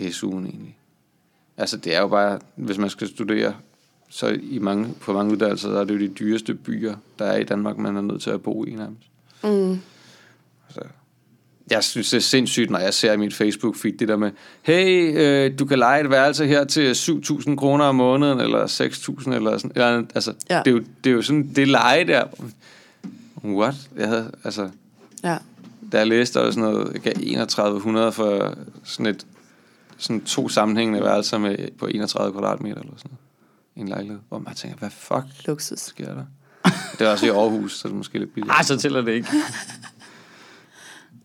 S2: øh, SU'en egentlig. Altså, det er jo bare, hvis man skal studere, så i mange, på mange uddannelser, der er det jo de dyreste byer, der er i Danmark, man er nødt til at bo i nærmest.
S1: Mm.
S2: Jeg synes, det er sindssygt, når jeg ser i mit Facebook-feed det der med, hey, øh, du kan lege et værelse her til 7.000 kroner om måneden, eller 6.000, eller sådan. Eller, altså,
S1: Ja.
S2: ja. det, er jo, det er jo sådan, det leje der. What? Jeg havde, altså,
S1: Ja.
S2: da jeg læste, der var sådan noget, jeg gav 3100 for sådan et, sådan to sammenhængende værelser med, på 31 kvadratmeter eller sådan noget. En lejlighed. Hvor man tænker, hvad fuck
S1: Luksus.
S2: sker der? Det er også i Aarhus, så det er måske lidt billigt.
S3: Ej, så tæller det ikke.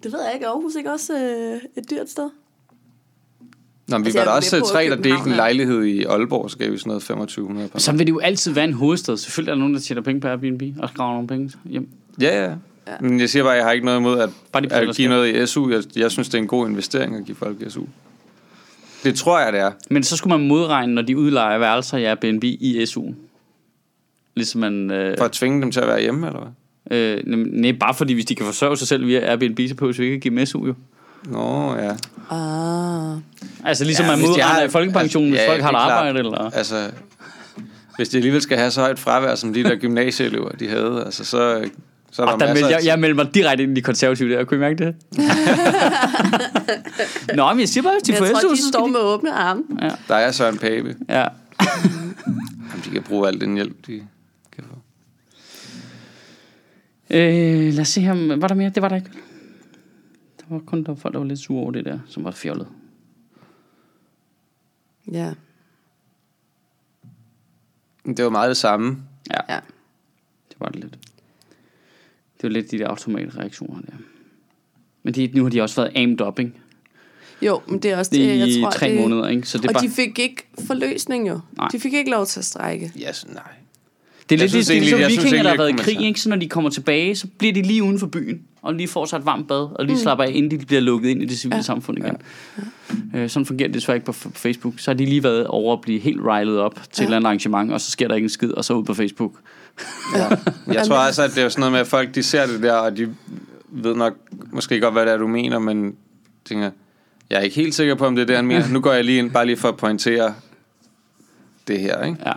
S1: Det ved jeg ikke. Er Aarhus ikke også øh, et dyrt sted?
S2: Nå, men vi
S1: Altså,
S2: var der
S1: er
S2: også tre, der delte en lejlighed i Aalborg, så gav vi sådan noget 2500 per.
S3: Så vil det jo altid være en hovedstad. Selvfølgelig er der nogen, der tjener penge på Airbnb og graver nogle penge hjem.
S2: Ja, ja.
S1: Ja.
S2: Men jeg siger bare, at jeg har ikke noget imod at,
S3: Bare
S2: at give
S3: skal.
S2: noget i SU. Jeg, jeg synes, det er en god investering at give folk SU. Det tror jeg, det er.
S3: Men så skulle man modregne, når de udlejer værelser i Airbnb i SU. Ligesom man... Øh,
S2: For at tvinge dem til at være hjemme, eller hvad?
S3: Øh, nej, bare fordi hvis de kan forsørge sig selv via Airbnb, så behøver vi ikke at give dem SU jo.
S2: Nå, ja.
S1: Ah.
S3: Altså ligesom
S2: Ja,
S3: man
S2: de
S3: modregner
S2: har-
S3: i folkepensionen,
S2: altså,
S3: hvis
S2: ja,
S3: folk har et arbejde. Eller...
S2: Altså, hvis de alligevel skal have så højt fravær, som de der gymnasieelever, de havde, altså, så, så er der
S3: Og der
S2: masser
S3: meldte,
S2: af
S3: jeg, jeg meldte mig direkte ind i de konservative der. Kunne I mærke det? Nå, men jeg siger bare, hvis de
S1: Jeg
S3: får
S1: tror,
S3: SU,
S1: de
S3: så
S1: står
S3: skal de...
S1: med åbne arme.
S3: Ja,
S2: Der er Søren Pape.
S3: ja.
S2: Jamen, de kan bruge al den hjælp, de.
S3: Øh, lad os se her. Var der mere? Det var der ikke. Der var kun der var folk, der var lidt sure over det der, som var fjollet.
S1: Ja.
S2: Det var meget det samme.
S3: Ja,
S1: ja.
S3: det var det lidt. Det var lidt de der automatreaktioner der. Men de, nu har de også været aimed up, ikke?
S1: Jo, men det er også
S3: Det
S1: det, jeg
S3: i
S1: tror,
S3: tre
S1: det...
S3: måneder, ikke? Så det
S1: og
S3: bare...
S1: de fik ikke forløsning jo.
S3: Nej.
S1: De fik ikke lov til at strække.
S2: Yes, nej.
S3: Det er
S2: Jeg
S3: lidt
S2: synes
S3: det, er
S2: egentlig-
S3: ligesom
S2: jeg synes
S3: vikinger, der har været i krig, ikke? Så når de kommer tilbage, så bliver de lige uden for byen, og lige får sig et varmt bad, og lige mm. slapper af, inden de bliver lukket ind i det civile ja. samfund igen. Ja. Øh, sådan fungerer det desværre ikke på Facebook. Så har de lige været over at blive helt rilet op til ja. et eller andet arrangement, og så sker der ikke en skid, og så ud på Facebook.
S1: Ja.
S2: Jeg tror også, at det er sådan noget med, at folk de ser det der, og de ved nok måske godt, hvad det er, du mener, men tænker, jeg er ikke helt sikker på, om det er det, han mener. Nu går jeg lige ind, bare lige for at pointere det her, ikke?
S3: Ja.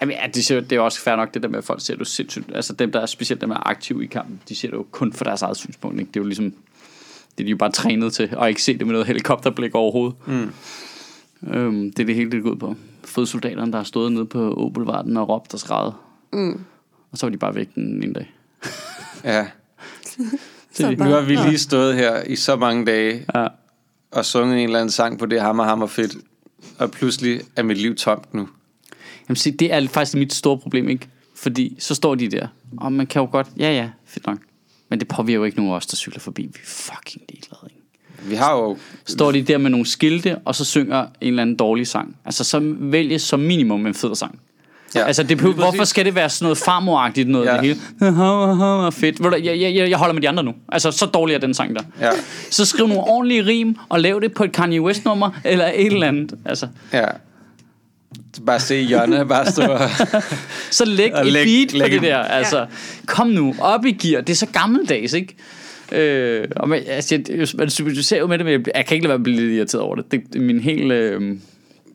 S3: Jamen, ja, det, ser, det er også fair nok, det der med, at folk ser det jo sindssygt. Altså dem, der er specielt dem, der er aktive i kampen, de ser det jo kun for deres eget synspunkt. Ikke? Det er jo ligesom, det er de jo bare trænet til, og ikke se det med noget helikopterblik overhovedet.
S2: Mm.
S3: Øhm, det er det hele, det går ud på. Fodsoldaterne, der har stået nede på Obelvarden og råbt og skrevet.
S1: Mm.
S3: Og så var de bare væk den en dag.
S2: Ja.
S1: Så
S2: Nu har vi lige stået her i så mange dage
S3: Ja.
S2: og sunget en eller anden sang på det hammer, hammer fedt, og pludselig er mit liv tomt nu.
S3: Jamen se, det er faktisk mit store problem, ikke? Fordi så står de der, og man kan jo godt, ja ja, fedt nok. Men det påvirker jo ikke nogen af os, der cykler forbi. Vi er fucking ligeglade, ikke?
S2: Vi har jo...
S3: står de der med nogle skilte, og så synger en eller anden dårlig sang. Altså, så vælge som minimum en fed sang. Ja. Altså, det,
S2: Lige
S3: hvorfor skal det være sådan noget farmoragtigt noget
S2: Ja.
S3: det hele? Fedt. Jeg, jeg, jeg, jeg holder med de andre nu. Altså, så dårlig er den sang der.
S2: Ja,
S3: Så skriv nogle ordentlige rim, og lav det på et Kanye West nummer, eller et eller andet. Altså,
S2: ja. Bare se Jonna, bare stå og...
S3: så læg
S2: Og
S3: et
S2: læg-
S3: beat på
S2: læg
S3: det
S2: en-
S3: der. Altså, kom nu, op i gear. Det er så gammeldags, ikke? Øh, og man, altså, jeg, man sympatiserer jo med det, men jeg, jeg kan ikke lade være med at blive lidt irriteret over det. Det, det er min helt... Øh,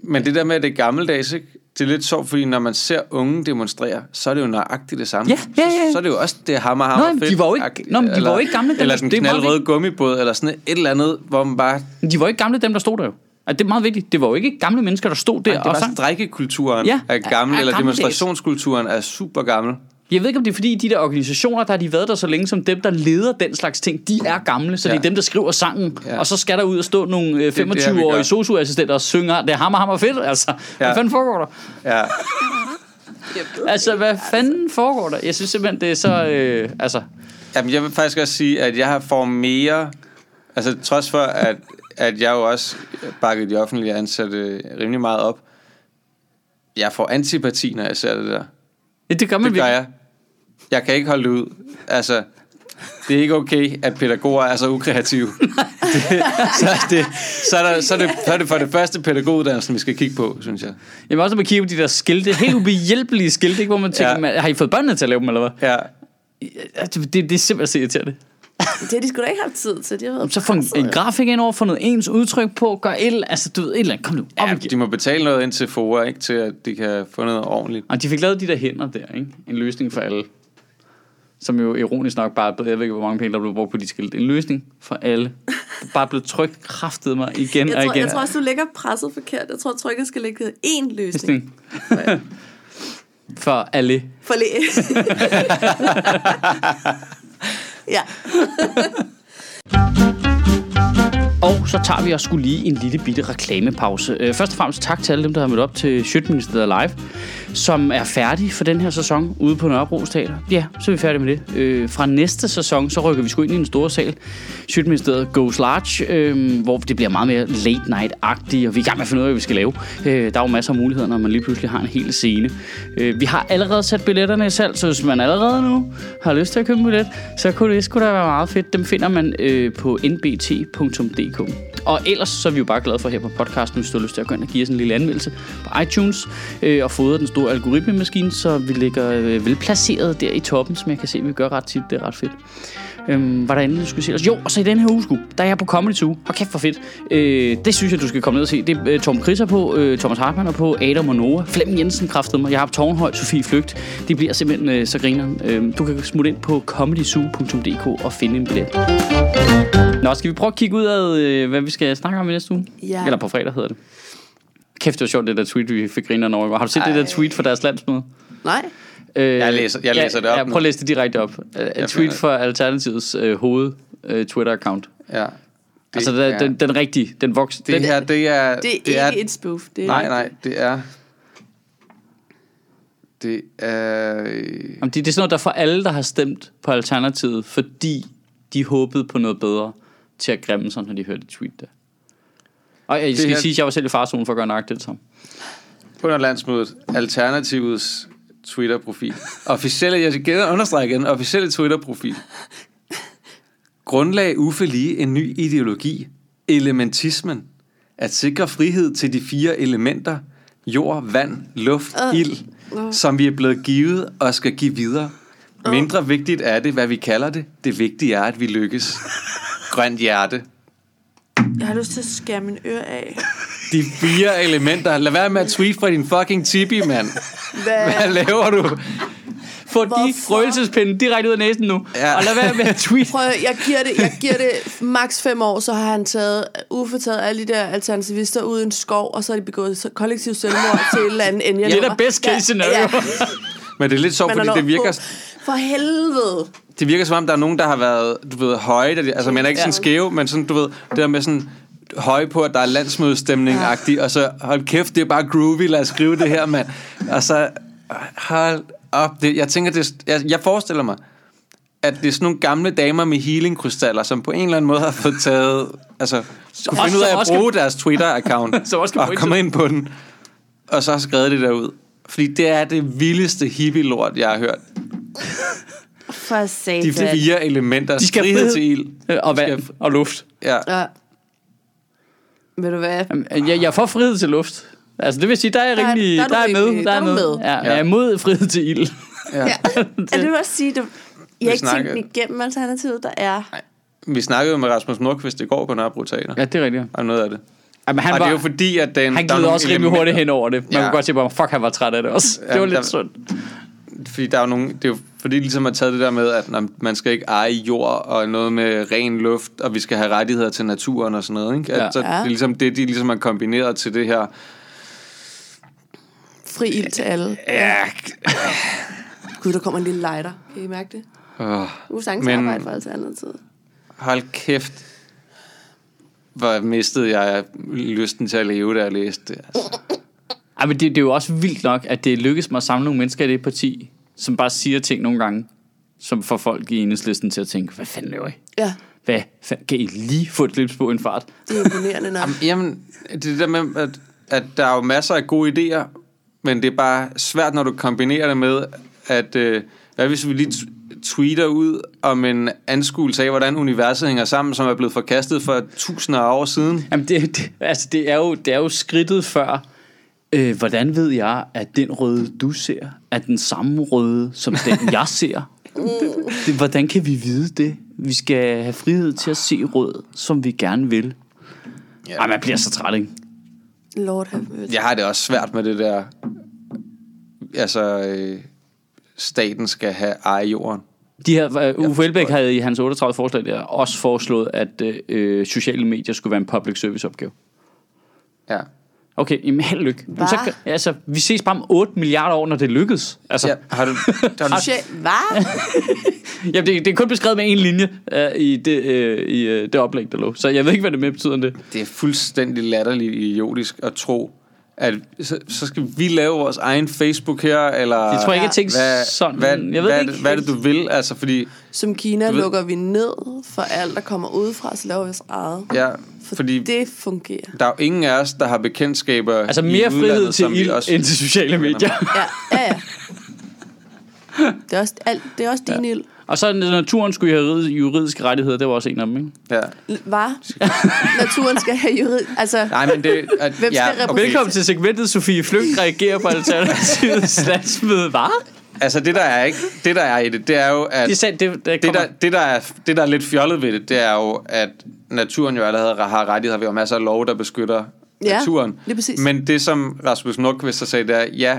S2: Men det der med, at det er gammeldags, ikke? det er lidt sjovt, fordi når man ser unge demonstrere, så er det jo nøjagtigt det samme.
S3: Ja, ja, ja.
S2: Så, så er det jo også det hammer, hammer
S3: Nå,
S2: fedt.
S3: de var jo ikke- nå, men de var jo ikke gamle, dem,
S2: Eller den
S3: det
S2: knaldrøde gummibåd, eller sådan et eller andet, hvor man bare...
S3: De var jo ikke gamle, dem der stod der jo. Altså, det er meget vigtigt. Det var jo ikke gamle mennesker, der stod der
S2: det er
S3: og sang.
S2: strejkekulturen
S3: Ja,
S2: er gammel,
S3: er- er
S2: eller
S3: gammeldags.
S2: demonstrationskulturen er super gammel.
S3: Jeg ved ikke, om det er fordi, de der organisationer, der har de været der så længe, som dem, der leder den slags ting, de er gamle, så ja. Det er dem, der skriver sangen, ja. Og så skal der ud og stå nogle øh,
S2: det, vi
S3: 25-årige
S2: gør.
S3: socioassistenter og synger, det er hammer, hammer fedt, altså. Ja. Hvad fanden foregår der?
S2: Ja.
S3: Altså, hvad fanden foregår der? Jeg synes simpelthen, det er så, øh, altså,
S2: Jamen, jeg vil faktisk også sige, at jeg har får mere... Altså, trods for, at, at jeg jo også bakker de offentlige ansatte rimelig meget op. Jeg får antipati, når jeg ser det der.
S3: ja, det gør man
S2: Det gør jeg. Jeg kan ikke holde det ud. Altså, det er ikke okay, at pædagoger er så ukreative. det, så, det, så, er der, så, er det, så er det for det første pædagoguddannelsen, vi skal kigge på, synes jeg.
S3: Jamen også, at man kigger på de der skilte, helt ubehjælpelige skilte, ikke, hvor man tænker,
S2: Ja.
S3: har I fået børnene til at lave dem, eller hvad?
S2: Ja,
S3: Det, det er simpelthen så irriterende.
S1: Det har de sgu da ikke haft tid til. De har været
S3: Så få en, en grafik ind over, få noget ens udtryk på, gør et, eller- altså du ved, et eller andet, kom nu, op
S2: ja de må betale noget ind til FOA, ikke, til at de kan få noget ordentligt.
S3: Og de fik lavet de der hænder der, ikke? En løsning for alle. Som jo ironisk nok bare er blevet, jeg ved ikke, hvor mange penge, der blev brugt på de skilte. En løsning for alle. Bare blevet trykt kraftet mig igen
S1: Jeg
S3: og
S1: tror,
S3: igen.
S1: jeg tror også, du lægger presset forkert. Jeg tror, trykket skal ligge én løsning.
S3: Løsning. for alle.
S1: For læ. ja.
S3: Og så tager vi også skulle lige en lille bitte reklamepause. Øh, først og fremmest tak til alle dem, der har mødt op til Sjøtministeriet Live, som er færdig for den her sæson ude på Nørrebro Teater. Ja, så er vi færdige med det. Øh, fra næste sæson, så rykker vi sgu ind i en stor sal. Sjøtministeriet Goes Large, øh, hvor det bliver meget mere late night-agtigt, og vi er i gang med at finde ud af, hvad vi skal lave. Øh, der er jo masser af muligheder, når man lige pludselig har en hel scene. Øh, vi har allerede sat billetterne i salg, så hvis man allerede nu har lyst til at købe en billet, så kunne det sgu da være meget fedt. Dem finder man øh, på nbt.dk. Og ellers så er vi jo bare glade for her på podcasten, hvis du har lyst til at gå ind og give os en lille anmeldelse på iTunes øh, og fodre den store algoritmemaskine, så vi ligger øh, velplaceret der i toppen, som jeg kan se, vi gør ret tit. Det er ret fedt. Øhm, hvad der andet, du skulle se os? Jo, og så i den her uge, der er jeg på Comedy Zoo. Hold kæft, for fedt. Øh, det synes jeg, du skal komme ned og se. Det er øh, Tom Chris er på, øh, Thomas Hartmann er på, Adam og Noah, Flemming Jensen kræftede mig, jeg har Tårnhøj, Sofie Flygt. De bliver simpelthen øh, så grineren. Øh, du kan smutte ind på comedyzoo.dk og finde en billet. Nå, skal vi prøve at kigge ud af, øh, hvad vi skal snakke om i næste uge?
S1: Ja.
S3: Eller på fredag hedder det. Kæft, det var sjovt, det der tweet, vi fik grineren over. Har du set Ej. det der tweet fra deres landsmøde?
S1: Nej.
S3: Øh,
S2: Jeg læser- jeg læser det op
S3: Ja,
S2: nu.
S3: prøv at læse det direkte op.
S2: Jeg
S3: tweet fra Alternativets øh, hoved øh, Twitter-account.
S2: Ja. Det,
S3: Altså, den,
S2: er,
S3: den, den rigtige, den voks.
S2: det
S3: den,
S2: her, det er...
S1: Det er
S2: det er,
S1: ikke et spoof. Det er
S2: Nej, nej, det er... Det er...
S3: Jamen, det, det er sådan noget, der for alle, der har stemt på Alternativet, fordi de håbede på noget bedre til at grimme sig, når de hørte det tweet der. Og jeg skal
S2: her-
S3: sige, at jeg var selv i farzonen for at gøre nøjagtigt det samme.
S2: Under landsmødet, Alternativets Twitter-profil. Officielle, jeg skal understrege igen, officielle Twitter-profil. Grundlag Uffe lige en ny ideologi. Elementismen. At sikre frihed til de fire elementer. Jord, vand, luft,
S1: Øh.
S2: ild. Som vi er blevet givet og skal give videre. Mindre vigtigt er det, hvad vi kalder det. Det vigtige er, at vi lykkes. Grønt hjerte.
S1: Jeg har lyst til at skære min øre af.
S2: De fire elementer. Lad være med at tweet fra din fucking tipi, mand.
S1: Hvad?
S2: Hvad laver du?
S3: Få de røgelsespinde direkte ud af næsen nu.
S2: Ja.
S3: Og lad være med at tweet.
S1: Prøv, jeg giver, det, jeg giver det max fem år, så har han taget, Uffe taget alle de der alternativister ud i en skov, og så har de begået kollektiv selvmord til et eller andet Enya.
S3: Det er da best case scenario.
S2: Men det er lidt sjovt, fordi det virker,
S1: For helvede.
S2: det virker som om, der er nogen, der har været, du ved, høje. Der, altså, man er ikke sådan
S1: Ja.
S2: skæve, men sådan, du ved, det der med sådan høje på, at der er landsmødestemning-agtigt, og så, hold kæft, det er bare groovy, lad os skrive det her, mand. Og så, hold op. Det, jeg tænker, det, jeg, jeg forestiller mig, at det er sådan nogle gamle damer med healing-krystaller, som på en eller anden måde har fået taget, altså, kunne
S3: også-
S2: finde ud af at bruge deres Twitter-account,
S3: Som også kan
S2: og komme ind på den, og så har skrevet det derud. Fordi det er det vildeste hippie-lort, jeg har hørt.
S1: For
S2: De
S1: satan.
S2: fire elementer.
S3: De skal
S2: frihed
S3: frihed.
S2: til ild.
S3: Og vand
S2: Skal-
S3: og luft.
S2: Ja.
S1: Ja. Ved du hvad?
S3: Jamen, Jeg, jeg får frihed til luft. Altså det vil sige, der er jeg
S1: Der er-
S3: rimelig,
S1: der er
S3: der er med, der er
S1: er
S3: med.
S1: med.
S3: Ja, jeg er imod frihed til ild.
S2: ja.
S1: Ja. Er det også sige, du, jeg har ikke
S2: snakker-
S1: tænkt igennem alternativet, der er...
S2: Vi snakkede jo med Rasmus Nordqvist i går på Nørrebro Teater.
S3: Ja, det er rigtigt.
S2: Og noget af det.
S3: Jamen, han
S2: og
S3: var,
S2: det er jo fordi, at den,
S3: han
S2: der er
S3: gled
S2: nogle
S3: også rimelig hurtigt hen over det. Man
S2: Ja.
S3: kunne godt se, at fuck, han var træt af det også. Det var
S2: Jamen,
S3: lidt
S2: der-
S3: sundt.
S2: Fordi der er jo nogle, det er jo fordi, ligesom har taget det der med, at man skal ikke eje jord, og noget med ren luft, og vi skal have rettigheder til naturen og sådan noget. Ikke? At,
S3: Ja.
S2: Så det er ligesom det, de ligesom har kombineret til det her.
S1: Fri ild til alle.
S2: Ja,
S1: Gud, der kommer en lille lighter. Kan I mærke det? er sagtens
S2: Men-
S1: arbejde for alternativet.
S2: hold kæft, hvor mistede jeg lysten til at leve, da jeg læste det. Altså.
S3: Ej, men det, det er jo også vildt nok, at det lykkedes mig at samle nogle mennesker i det parti, som bare siger ting nogle gange, som får folk i enhedslisten til at tænke, hvad fanden laver I?
S1: Ja,
S3: Hvad fanden, kan I lige få et glips på en fart?
S1: det er imponerende nok.
S2: Jamen, det er der med, at, at der er jo masser af gode idéer, men det er bare svært, når du kombinerer det med, at øh, hvad hvis vi lige tweeter ud om en anskuelse af, hvordan universet hænger sammen, som er blevet forkastet for tusinder af år siden.
S3: Jamen, det, det, altså, det, er jo, det er jo skridtet før. Øh, hvordan ved jeg, at den røde, du ser, er den samme røde, som den, jeg ser? Det, hvordan kan vi vide det? Vi skal have frihed til at se rød, som vi gerne vil. Ja. Ej, man bliver så træt, ikke?
S1: Lord have mercy.
S2: Jeg har det også svært med det der, altså, øh, staten skal have eje jorden.
S3: De her, uh, Uffe Elbæk havde i hans 38 forslag der også foreslået, at øh, sociale medier skulle være en public service opgave.
S2: Ja.
S3: Okay, jamen held og lykke. Men
S1: Hva?
S3: Så, altså, vi ses bare om 8 milliarder år, når det lykkes. Altså,
S2: ja har du, har du.
S1: Hvad?
S3: Jamen, det, det er kun beskrevet med en linje uh, i, det, uh, i uh, det oplæg, der lå. Så jeg ved ikke, hvad det med betyder det.
S2: det er fuldstændig latterligt idiotisk at tro, at så, så skal vi lave vores egen Facebook her, eller...
S3: Jeg tror ikke, jeg tænkte
S2: hvad,
S3: sådan.
S2: hvad,
S3: jeg ved
S2: hvad,
S3: ikke.
S2: hvad, hvad er det, du vil? Altså, fordi...
S1: Som Kina
S2: ved-
S1: lukker vi ned for alt, der kommer udefra, så laver vi vores eget.
S2: Ja,
S1: For
S2: fordi
S1: det fungerer.
S2: der er jo ingen af os, der har bekendtskaber
S3: Altså
S2: i
S3: mere frihed
S2: udlandet,
S3: til
S2: som vi
S3: ild
S2: også-
S3: end til sociale medier.
S1: Ja, ja, ja. Det er også, alt, det er også din ja. ild.
S3: Og så naturen skulle have juridiske- rettigheder, det var også en af dem, ikke?
S2: Ja.
S1: Hvad? Naturen skal have jurid... Altså,
S2: Nej, men det... At,
S1: Hvem skal
S2: ja,
S1: repræsentere-
S3: Velkommen til segmentet, Sofie Flygt reagerer på Alternativets landsmøde. Hvad?
S2: Altså, det der er ikke... Det der er i det, det er jo, at...
S3: Det, det, det,
S2: det, der, det, der er, det, der er lidt fjollet ved det, det er jo, at naturen jo allerede har rettigheder. Vi har masser af lov, der beskytter
S1: Ja,
S2: naturen.
S1: lige præcis.
S2: Men det, som Rasmus Nordqvist har sagt, det er, ja,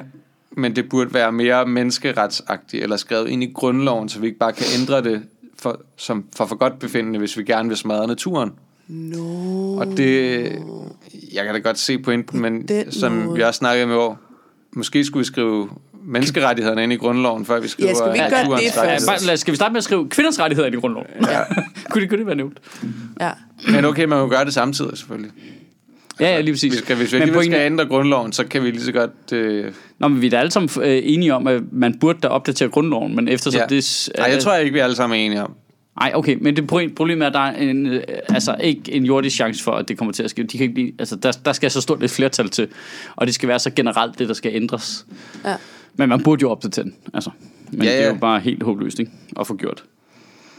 S2: men det burde være mere menneskeretsagtigt, eller skrevet ind i grundloven, så vi ikke bare kan ændre det for, som, for for godt befindende, hvis vi gerne vil smadre naturen.
S1: no.
S2: Og det, jeg kan da godt se pointen, men som
S1: måde.
S2: vi også snakkede med over, måske skulle vi skrive menneskerettighederne ind i grundloven, før vi skriver
S1: Ja, skal vi ikke gøre
S2: naturens
S1: det først?
S3: Ja,
S2: rettigheder.
S3: bare, lad, skal vi starte med at skrive kvinders rettigheder ind i grundloven? Ja. kunne, det, kunne det være nævnt?
S1: Ja.
S2: Men okay, man må gøre det samtidig, selvfølgelig.
S3: Ja, ja, lige præcis.
S2: Vi skal, hvis vi
S3: Men
S2: alligevel skal ændre grundloven, så kan vi lige så godt... Øh...
S3: Nå, men vi er da alle sammen øh, enige om, at man burde da opdatere grundloven, men eftersom
S2: Ja.
S3: det...
S2: Nej, jeg tror ikke, vi alle sammen er enige om.
S3: Nej, okay, men det pro- problemet er, at der er en, øh, altså ikke en jordisk chance for, at det kommer til at ske. De kan ikke blive, altså, der, der skal så stort et flertal til, og det skal være så generelt, det der skal ændres.
S1: ja.
S3: Men man burde jo opdatere den, altså. Men
S2: Ja,
S3: ja, det er jo bare helt håbløst, ikke? At få gjort.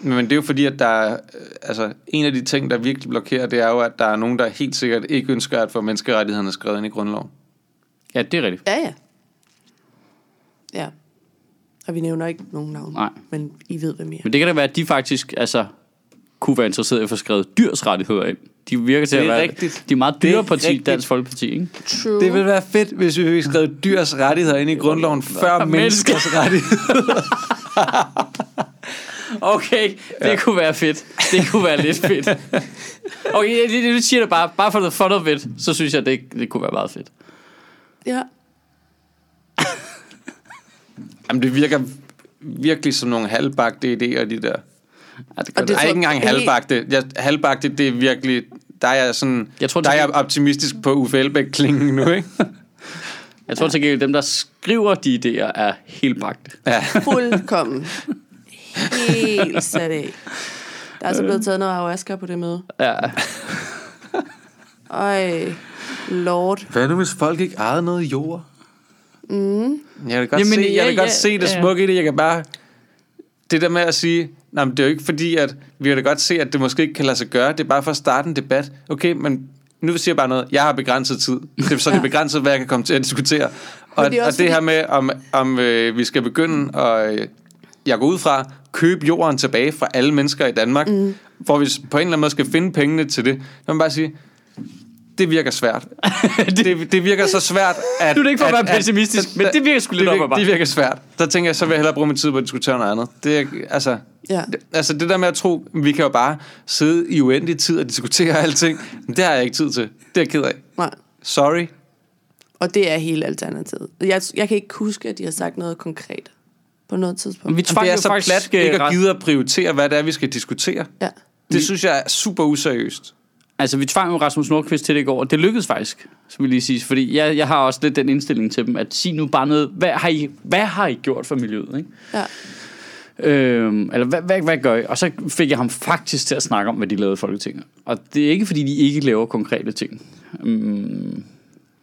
S2: Men det er jo fordi, at der er, øh, altså, en af de ting, der virkelig blokerer, det er jo, at der er nogen, der helt sikkert ikke ønsker at få menneskerettighederne skrevet ind i grundloven.
S3: Ja, det er rigtigt.
S1: Ja, ja. Ja. Og vi nævner ikke nogen navn.
S3: Nej.
S1: Men I ved, hvad mere.
S3: Men det kan da være, at de faktisk altså, kunne være interesseret i at få skrevet dyrs rettigheder ind. De virker til
S2: Det
S3: at
S2: er
S3: være...
S2: rigtigt.
S3: De er meget
S2: Det er
S3: dyre parti,
S2: rigtigt.
S3: Dansk Folkeparti, ikke?
S1: True.
S2: Det ville være fedt, hvis vi fik skrevet dyrs rettigheder ind i grundloven før
S3: mennesker.
S2: menneskers rettigheder.
S3: Okay, det ja. kunne være fedt. Det kunne være lidt fedt. Okay, det, det, det siger det bare. Bare for the fun of it, så synes jeg, det, det kunne være meget fedt.
S1: Ja.
S2: Jamen, det virker virkelig som nogle halvbagte idéer, de der.
S3: Ja, det gør
S1: Og
S3: det.
S1: det-
S2: Nej, ikke engang halvbagte. Jeg, halvbagte, det er virkelig... Der er jeg sådan...
S3: Jeg tror,
S2: der er jeg optimistisk på Uffe Elbæk-klingen nu, ikke?
S3: Jeg tror til gengæld, dem, der skriver de idéer, er helt bragte.
S2: Ja.
S1: Fuldkommen. Helt sat af. Der er altså blevet taget noget ayahuasca på det møde.
S3: Ja.
S1: Øj, lord.
S2: Hvad nu, hvis folk ikke ejede noget jord? Mm. Jeg kan godt,
S3: Jamen,
S2: se, jeg
S3: ja,
S2: kan godt
S3: ja,
S2: se det
S3: ja.
S2: smukke i det. Jeg kan bare... Det der med at sige, nej, men det er jo ikke fordi, at vi kan da godt se, at det måske ikke kan lade sig gøre. Det er bare for at starte en debat. Okay, men nu siger jeg bare noget. Jeg har begrænset tid. Det er, så det er begrænset, hvad jeg kan komme til at diskutere. Og,
S1: Men det
S2: og det her med, om, om øh, vi skal begynde at... Øh, jeg går ud fra, købe jorden tilbage fra alle mennesker i Danmark, mm. hvor vi på en eller anden måde skal finde pengene til det. Så må man bare sige, det virker svært. det, det virker så svært, at...
S3: Nu er det ikke for at være pessimistisk, men det virker sgu lidt
S2: det,
S3: op
S2: virker,
S3: bakke.
S2: det virker svært. Der tænker jeg, så vil jeg hellere bruge min tid på at diskutere noget andet. Det altså,
S1: Ja.
S2: det, altså det der med at tro, vi kan jo bare sidde i uendelig tid og diskutere alting, det har jeg ikke tid til. Det er jeg ked af.
S1: Nej.
S2: Sorry.
S1: Og det er hele alternativet. Jeg, jeg kan ikke huske, at de har sagt noget konkret på noget tidspunkt.
S3: Vi
S2: Jamen,
S3: tvang
S2: det er så
S3: faktisk
S2: plat
S3: øh,
S2: ikke at gide at prioritere, hvad det er, vi skal diskutere.
S1: Ja.
S2: Det synes jeg er super useriøst.
S3: Altså, vi tvang jo Rasmus Nordqvist til det i går, og det lykkedes faktisk, så vil jeg lige sige. Fordi jeg, jeg har også lidt den indstilling til dem, at sig nu bare noget, hvad har I, hvad har I gjort for miljøet, ikke?
S1: Ja.
S3: Øhm, eller hvad, hvad, hvad gør I? Og så fik jeg ham faktisk til at snakke om, hvad de lavede i Folketinget. Og det er ikke, fordi de ikke laver konkrete ting. Øhm,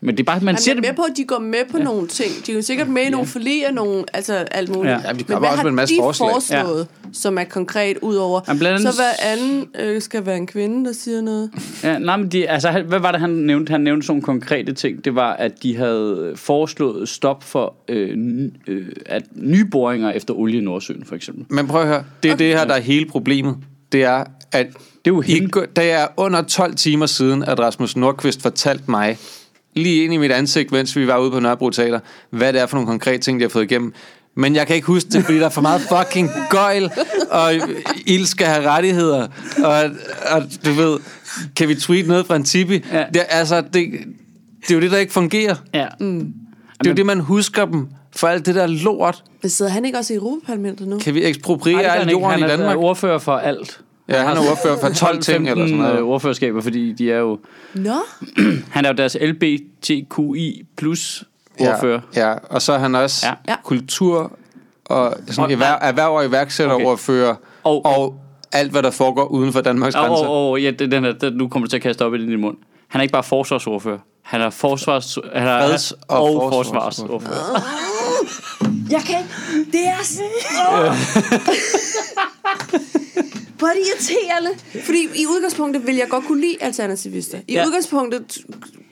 S3: men det er bare, man
S1: Man
S3: ser
S1: er
S3: det...
S1: med på, at de går med på ja. nogle ting. De er jo sikkert med i nogle forliger, nogle, altså alt muligt.
S3: Ja.
S2: Ja, de
S1: Men
S2: kommer
S1: hvad
S2: også
S1: har
S2: med en masse
S1: de
S2: forslag.
S1: foreslået, ja. som er konkret ud over?
S3: Ja, blandt andet-
S1: Så hver anden øh, skal være en kvinde, der siger noget.
S3: Ja, nej, men de, altså, hvad var det, han nævnte? Han nævnte sådan nogle konkrete ting. Det var, at de havde foreslået stop for øh, øh, at nye boringer efter olie i Nordsøen, for eksempel.
S2: Men prøv at høre, det er det her, der er hele problemet. Det er, at
S3: Det er jo helt...
S2: det er under 12 timer siden, at Rasmus Nordqvist fortalte mig, lige ind i mit ansigt, mens vi var ude på Nørrebro Teater, hvad det er for nogle konkrete ting, de har fået igennem. Men jeg kan ikke huske det, fordi der er for meget fucking gøjl, og ild skal have rettigheder, og, og du ved, kan vi tweet noget fra en tipi?
S3: Ja.
S2: Det, er- altså, det, det er jo det, der ikke fungerer.
S3: Ja.
S2: Det er jo det, man husker dem for alt det der lort.
S1: Men sidder han ikke også i Europaparlamentet nu?
S2: Kan vi
S3: Ej,
S2: ekspropriere
S3: han
S2: al
S3: ikke.
S2: jorden
S3: han
S2: i
S3: er
S2: Danmark?
S3: ordfører for alt.
S2: Ja, han er ordfører for 12 ting eller sådan
S3: 12-15
S2: noget.
S3: ordførerskaber, fordi de er jo...
S1: Nå,
S3: Han er jo deres LBTQI plus ordfører.
S2: Ja, ja, og så er han også
S3: Ja.
S2: ja.
S1: Ja.
S2: kultur og sådan
S3: Og-
S2: erhverv, erhverv og iværksætterordfører
S3: Og-
S2: og, og alt, hvad der foregår uden for Danmarks grænser.
S3: og, og ja, det, den er, den, nu kommer du til at kaste op i din mund. Han er ikke bare forsvarsordfører. Han er forsvars... Han er,
S2: Freds- og
S3: og,
S2: forsvarsordfører.
S3: forsvarsordfører.
S1: jeg kan ikke. Det er så... Oh. Hvor er det irriterende. Fordi i udgangspunktet vil jeg godt kunne lide alternativister. I
S3: Ja.
S1: udgangspunktet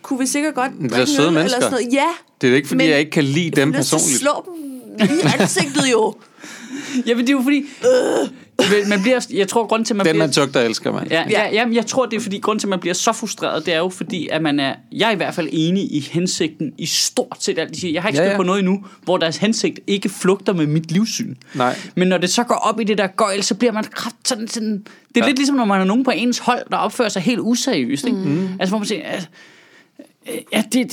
S1: kunne vi sikkert godt...
S2: er
S1: drikke
S2: søde mennesker.
S1: Eller sådan noget. Ja.
S2: Det er ikke, fordi
S1: men
S2: jeg ikke kan lide dem
S1: jeg har lyst til at
S2: personligt.
S1: slå dem i ansigtet jo.
S3: Ja, men det er jo fordi... Øh. Man bliver, jeg tror, grund til, at man
S2: Den
S3: bliver...
S2: man tugter elsker man.
S3: Ja, ja, ja, men jeg tror, det er fordi, grund til, at man bliver så frustreret, det er jo fordi, at man er, jeg er i hvert fald enig i hensigten i stort set alt, de siger. Jeg har ikke
S2: Ja,
S3: stødt
S2: ja.
S3: på noget endnu, hvor deres hensigt ikke flugter med mit livssyn.
S2: Nej.
S3: Men når det så går op i det der gøjl, så bliver man kraft sådan, sådan det er
S2: Ja.
S3: lidt ligesom, når man har nogen på ens hold, der opfører sig helt useriøst. Ikke? Mm. Altså, hvor man siger, altså, Ja, det, det,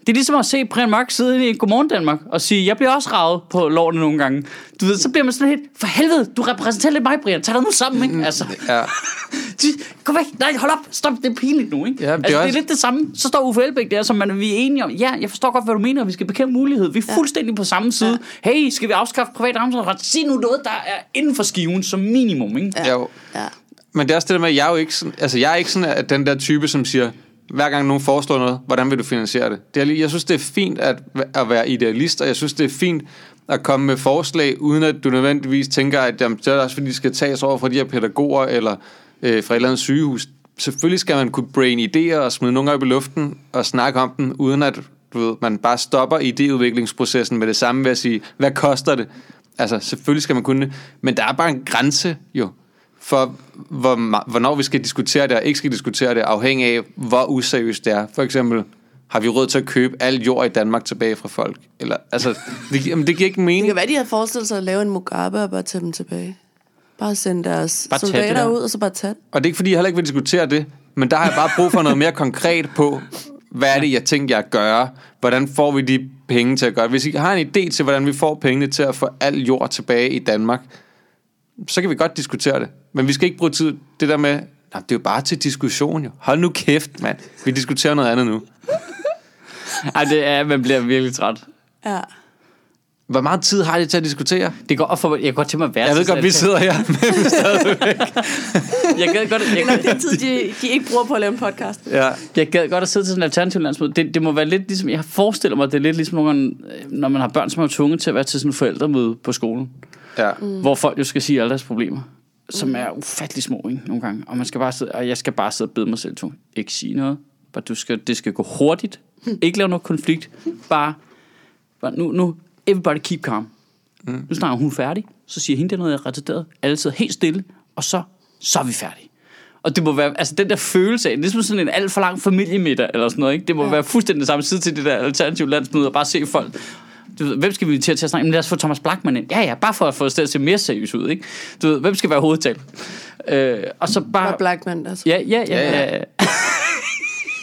S3: det er ligesom at se Brian Mørk sidde i Godmorgen Danmark og sige, jeg bliver også ravet på lårene nogle gange. Du ved, så bliver man sådan helt, for helvede, du repræsenterer lidt mig, Brian. Tag dig nu sammen, ikke? Altså,
S2: Ja.
S3: Kom væk, nej, hold op, stop, det er pinligt nu, ikke?
S2: Ja, det er
S3: altså, det er lidt det samme. Så står Uffe Elbæk der, som man, vi er enige om. Ja, jeg forstår godt, hvad du mener, vi skal bekæmpe mulighed. Vi er fuldstændig på samme side. Hey, skal vi afskaffe privat ejendomsret? Sig nu noget, der er inden for skiven som minimum, ikke?
S1: Ja.
S2: Jo.
S1: Ja.
S2: Men det er også det der med, at jeg er jo ikke sådan, altså jeg er ikke sådan at den der type, som siger, hver gang nogen foreslår noget, hvordan vil du finansiere det? det er, lige- jeg synes, det er fint at, at være idealist, og jeg synes, det er fint at komme med forslag, uden at du nødvendigvis tænker, at jamen, det er også fordi, de skal tages over fra de her pædagoger, eller øh, fra et eller andet sygehus. Selvfølgelig skal man kunne brain idéer og smide nogle op i luften og snakke om dem, uden at du ved, man bare stopper idéudviklingsprocessen med det samme ved at sige, hvad koster det? Altså, selvfølgelig skal man kunne det, men der er bare en grænse jo, for hvor, hvornår vi skal diskutere det og ikke skal diskutere det, afhængig af, hvor useriøst det er. For eksempel, har vi råd til at købe al jord i Danmark tilbage fra folk? Eller, altså, det, jamen, det giver ikke
S1: Det
S2: mening.
S1: kan være, de havde forestillet sig at lave en Mugabe og bare tage dem tilbage. Bare sende deres
S3: Bare det
S1: soldater
S3: der.
S1: ud, og så bare tage det.
S2: Og det er ikke, fordi jeg heller ikke vil diskutere det, men der har jeg bare brug for noget mere konkret på, hvad er det, jeg tænker, jeg gør? Hvordan får vi de penge til at gøre det? Hvis I har en idé til, hvordan vi får pengene til at få al jord tilbage i Danmark, så kan vi godt diskutere det. Men vi skal ikke bruge tid det der med, nej, det er jo bare til diskussion jo. Hold nu kæft, mand. Vi diskuterer noget andet nu.
S3: Ej, det er, man bliver virkelig træt.
S1: Ja.
S2: Hvor meget tid har I til at diskutere?
S3: Det går op for, jeg kan godt til mig at være
S2: Jeg ved godt, vi sidder her.
S3: Jeg gad godt,
S1: Det
S3: jeg,
S1: er nok den tid, de, de ikke bruger på at lave en podcast.
S2: ja.
S3: jeg gad godt at sidde til sådan en alternativ landsmøde. Det, det må være lidt ligesom, jeg forestiller mig, det er lidt ligesom, nogle gange, når man har børn, som er tvunget til at være til sådan en forældremøde på skolen.
S2: Ja.
S3: mm. hvor folk jo skal sige alle deres problemer, som er ufattelig små ikke, nogle gange. Og, man skal bare sidde, og jeg skal bare sidde og bede mig selv to. Ikke sige noget. Bare du skal, det skal gå hurtigt. Ikke lave noget konflikt. Bare, bare nu, nu, everybody keep calm. Mm. Nu snakker hun færdig. Så siger hende, det er noget, jeg har retarderet. Alle sidder helt stille. Og så, så er vi færdige. Og det må være, altså den der følelse af, det er som sådan en alt for lang familiemiddag, eller sådan noget, ikke? Det må ja. være fuldstændig samme side til det der alternative landsmøde, og bare se folk, du ved, hvem skal vi til at snakke? Men lad os få Thomas Blackman ind. Ja, ja, bare for at få det til at se mere seriøst ud, ikke? Du ved, hvem skal være hovedtal? Øh, og så bare...
S1: Bare Blackman, altså.
S3: Ja, ja, ja.
S2: Ja,
S3: ja.
S2: ja.
S3: ja.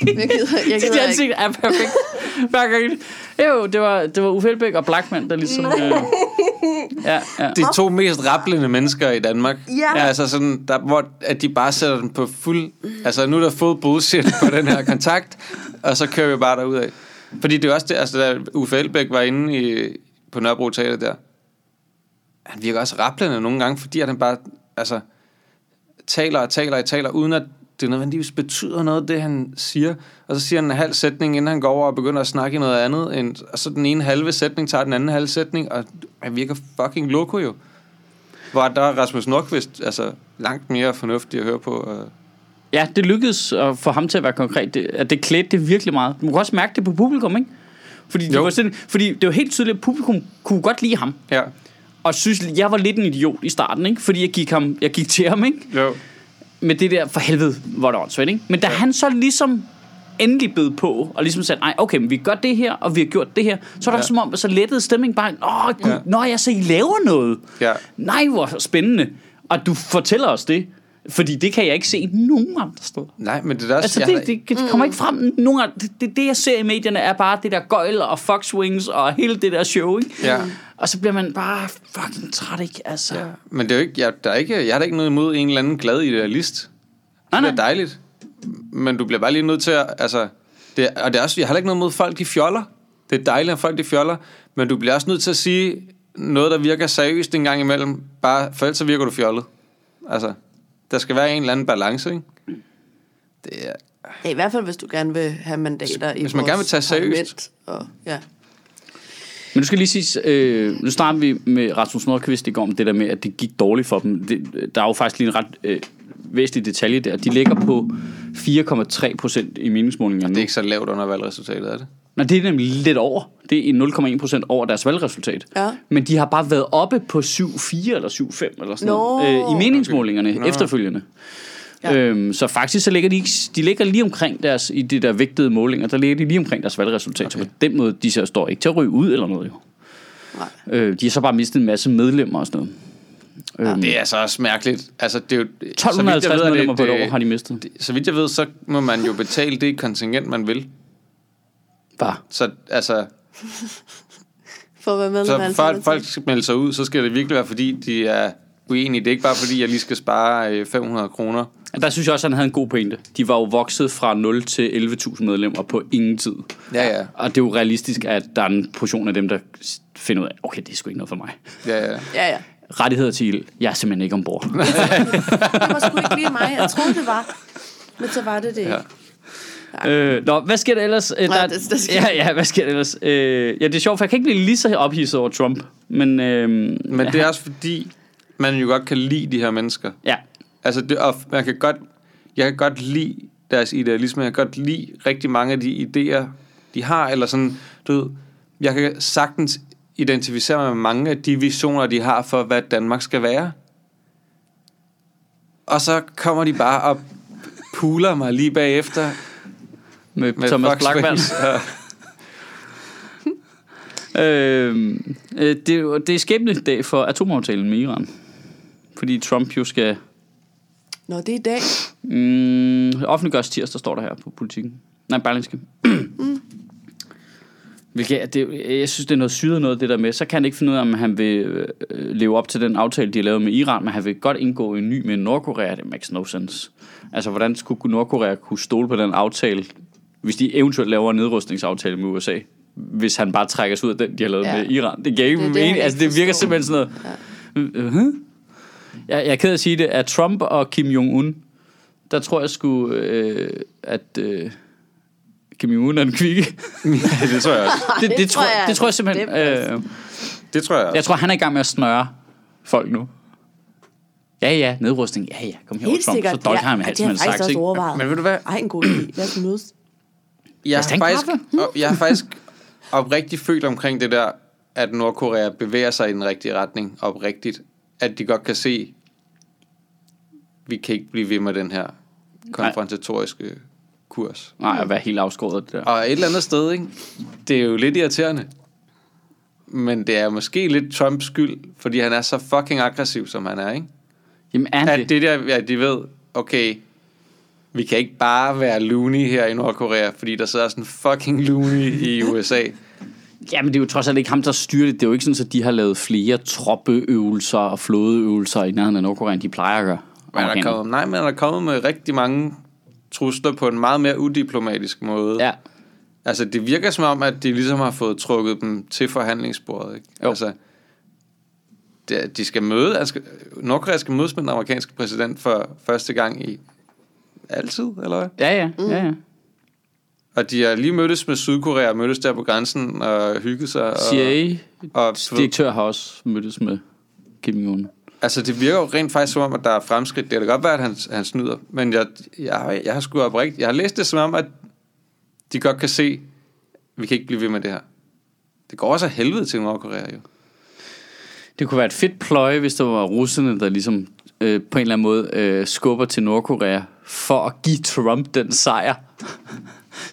S1: Jeg gider, jeg
S3: Dit
S1: gider ikke.
S3: ansigt er perfekt. Hver gang. Jo, det var, det var Uffe Elbæk og Blackman, der ligesom... Øh, ja, ja.
S2: De to mest rapplende mennesker i Danmark.
S1: Ja.
S2: Altså sådan, der, hvor at de bare sætter den på fuld... Altså nu er der fået bullshit på den her kontakt, og så kører vi bare derud af. Fordi det er også det, altså da Uffe Elbæk var inde i, på Nørrebro Teater der, han virker også rapplende nogle gange, fordi at han bare, altså, taler og taler og taler, uden at det nødvendigvis betyder noget, det han siger. Og så siger han en halv sætning, inden han går over og begynder at snakke i noget andet. End, og så den ene halve sætning tager den anden halve sætning, og han virker fucking loco jo. Hvor der er Rasmus Nordqvist altså, langt mere fornuftig at høre på. Øh
S3: ja, det lykkedes at få ham til at være konkret. Det, at det klædte det virkelig meget. Du kan også mærke det på publikum, ikke? Fordi det, var sådan, fordi det var helt tydeligt, at publikum kunne godt lide ham.
S2: ja,
S3: Og synes, jeg var lidt en idiot i starten, ikke? Fordi jeg gik, ham, jeg gik til ham, ikke?
S2: jo.
S3: med det der, for helvede, hvor det åndssvagt, ikke? Men da han så ligesom endelig bed på, og ligesom sagde, nej, okay, men vi gør det her, og vi har gjort det her, så var det
S2: Ja.
S3: ja. som om, så lettede stemningen bare, åh, gud,
S2: Ja.
S3: ja. nå, jeg så I laver noget.
S2: Ja.
S3: Nej, hvor spændende. Og du fortæller os det, fordi det kan jeg ikke se nogen andre steder.
S2: Nej, men det er også...
S3: Altså, det, det, det kommer ikke frem nogen andre. Det, det, det, jeg ser i medierne, er bare det der gøjl og foxwings og hele det der show, ikke?
S2: Ja.
S3: Og så bliver man bare fucking træt, ikke? Altså.
S2: Ja. Men det er jo ikke, jeg, der er ikke, jeg har da ikke noget imod en eller anden glad idealist.
S3: Nej,
S2: Det er
S3: nej.
S2: dejligt. Men du bliver bare lige nødt til at... Altså, det, og det er også, jeg har heller ikke noget mod folk, de fjoller. Det er dejligt, at folk de fjoller. Men du bliver også nødt til at sige noget, der virker seriøst en gang imellem. Bare, for ellers så virker du fjollet. Altså, der skal være en eller anden balance, ikke? Det er,
S1: Ja, I hvert fald, hvis du gerne vil have mandater i
S2: Hvis man gerne vil tage seriøst.
S1: Og, ja.
S3: Men nu skal lige sige, øh, nu starter vi med Rasmus Nordqvist i går om det der med, at det gik dårligt for dem. Det, der er jo faktisk lige en ret øh, væsentlig detalje der. De ligger på 4,3 procent i meningsmålingerne
S2: det er ikke så lavt under valgresultatet, er det?
S3: Nå, det er nemlig lidt over. Det er 0,1 procent over deres valgresultat.
S1: Ja.
S3: Men de har bare været oppe på 7,4 eller 7,5 eller sådan
S1: Nå.
S3: noget, øh, i meningsmålingerne okay. efterfølgende.
S1: Ja.
S3: Øhm, så faktisk så ligger de, ikke, de ligger lige omkring deres, i de der vægtede målinger, der ligger de lige omkring deres valgresultat. Okay. Så på den måde, de så står ikke til at ryge ud eller noget jo.
S1: Nej.
S3: Øh, de har så bare mistet en masse medlemmer og sådan noget.
S1: Ja.
S3: Øhm,
S2: Det er så også mærkeligt. Altså, det er jo, så vidt jeg
S3: 1250
S2: ved, er det
S3: medlemmer på et, år har de mistet.
S2: det- Så vidt jeg ved, så må man jo betale det kontingent, man vil.
S3: Bare.
S2: Så altså,
S1: For at være af
S2: så for at
S1: Alternativet.
S2: folk skal melde sig ud, så skal det virkelig være, fordi de er uenige. Det er ikke bare, fordi jeg lige skal spare øh, 500 kroner.
S3: Der synes jeg også, at han havde en god pointe. De var jo vokset fra 0 til 11.000 medlemmer på ingen tid.
S2: Ja, ja.
S3: Og det er jo realistisk, at der er en portion af dem, der finder ud af, okay, det er sgu ikke noget for mig.
S2: ja, ja.
S1: Ja, ja.
S3: Rettigheder til ild. Jeg er simpelthen ikke ombord.
S1: Det var sgu ikke lige mig. Jeg troede, det var. Men så var det det ikke.
S2: Ja.
S3: Øh, nå, hvad sker der ellers? Øh,
S1: Nej,
S3: der,
S1: det- der sker-
S3: ja, ja, hvad sker der ellers? Øh, ja, det er sjovt, for jeg kan ikke blive lige så ophidset over Trump. Men, øh,
S2: Men det er også fordi, man jo godt kan lide de her mennesker.
S3: Ja,
S2: Altså, det, og man kan godt, jeg kan godt lide deres idealisme. Jeg kan godt lide rigtig mange af de idéer, de har. Eller sådan, du ved, jeg kan sagtens identificere mig med mange af de visioner, de har for, hvad Danmark skal være. Og så kommer de bare og puler mig lige bagefter
S3: med,
S2: med
S3: Thomas
S2: Fox
S3: Blackman.
S2: Ja.
S3: Øh, det, er det er skæbne dag for atomaftalen med Iran. Fordi Trump jo skal
S1: Nå, det er i dag.
S3: mm, offentliggøres tirsdag, står der her på politikken. Nej, Berlingske. Hvilket, er- det, jeg synes, det er noget syret noget, det der med. Så kan han ikke finde ud af, om han vil øh, leve op til den aftale, de har lavet med Iran, men han vil godt indgå en ny med Nordkorea. Det makes no sense. Altså, hvordan skulle Nordkorea kunne stole på den aftale, hvis de eventuelt laver en nedrustningsaftale med USA? Hvis han bare trækker sig ud af den, de har lavet
S1: Ja.
S3: ja. med Iran. Det giver ikke
S1: Det det,
S3: mening.
S1: han
S3: Altså, det virker simpelthen sådan noget... Ja. Uh-huh. Jeg, jeg er ked af at sige det, at Trump og Kim Jong-un, der tror jeg sgu, øh, at øh, Kim Jong-un er en kvikke.
S2: det tror jeg også.
S3: det, det,
S1: det
S3: tror,
S1: jeg
S3: det tror jeg
S1: altså
S3: simpelthen.
S1: bestemt.
S3: Øh,
S2: Det tror jeg også.
S3: jeg tror, han er i gang med at snøre folk nu. Ja, ja, nedrustning. Ja, ja, kom her
S1: Helt
S3: Trump.
S1: sikkert.
S3: Så han med
S1: ja, det
S3: halsen
S1: har
S3: med
S1: jeg
S3: en
S1: faktisk
S3: saks,
S1: også
S3: ikke?
S1: overvejet.
S2: Men ved du hvad?
S1: Ej, en god idé. Lad os mødes.
S2: Jeg har, faktisk, jeg har faktisk oprigtigt følt omkring det der, at Nordkorea bevæger sig i den rigtige retning oprigtigt. At de godt kan se, vi kan ikke blive ved med den her konfrontatoriske kurs.
S3: Nej, at være helt afskåret af det der.
S2: Og et eller andet sted, ikke? det er jo lidt irriterende. Men det er måske lidt Trumps skyld, fordi han er så fucking aggressiv, som han er, ikke?
S3: Jamen er
S2: At
S3: det?
S2: det der, at de ved, okay, vi kan ikke bare være loony her i Nordkorea, fordi der sidder sådan fucking loony i USA.
S3: Jamen det er jo trods alt ikke ham, der styrer det. Det er jo ikke sådan, at de har lavet flere troppeøvelser og flådeøvelser i nærheden af Nordkorea, end de plejer at gøre.
S2: Men er der kommet, nej, men er der kommet med rigtig mange trusler på en meget mere udiplomatisk måde.
S3: Ja,
S2: Altså, det virker som om, at de ligesom har fået trukket dem til forhandlingsbordet, ikke?
S3: Jo.
S2: Altså, de skal møde, altså, Nordkorea skal mødes med den amerikanske præsident for første gang i altid, eller hvad?
S3: ja, ja. ja, ja.
S2: Og de har lige mødtes med Sydkorea, mødtes der på grænsen og hygget sig. Og,
S3: CIA,
S2: og,
S3: direktør har også mødtes med Kim Jong-un.
S2: altså, det virker jo rent faktisk som om, at der er fremskridt. Det kan da godt være, at han, han snyder, men jeg, jeg, jeg har sgu oprigt. Jeg har læst det som om, at de godt kan se, at vi kan ikke blive ved med det her. Det går også af helvede til Nordkorea, jo.
S3: Det kunne være et fedt pløje, hvis der var russerne, der ligesom øh, på en eller anden måde øh, skubber til Nordkorea for at give Trump den sejr.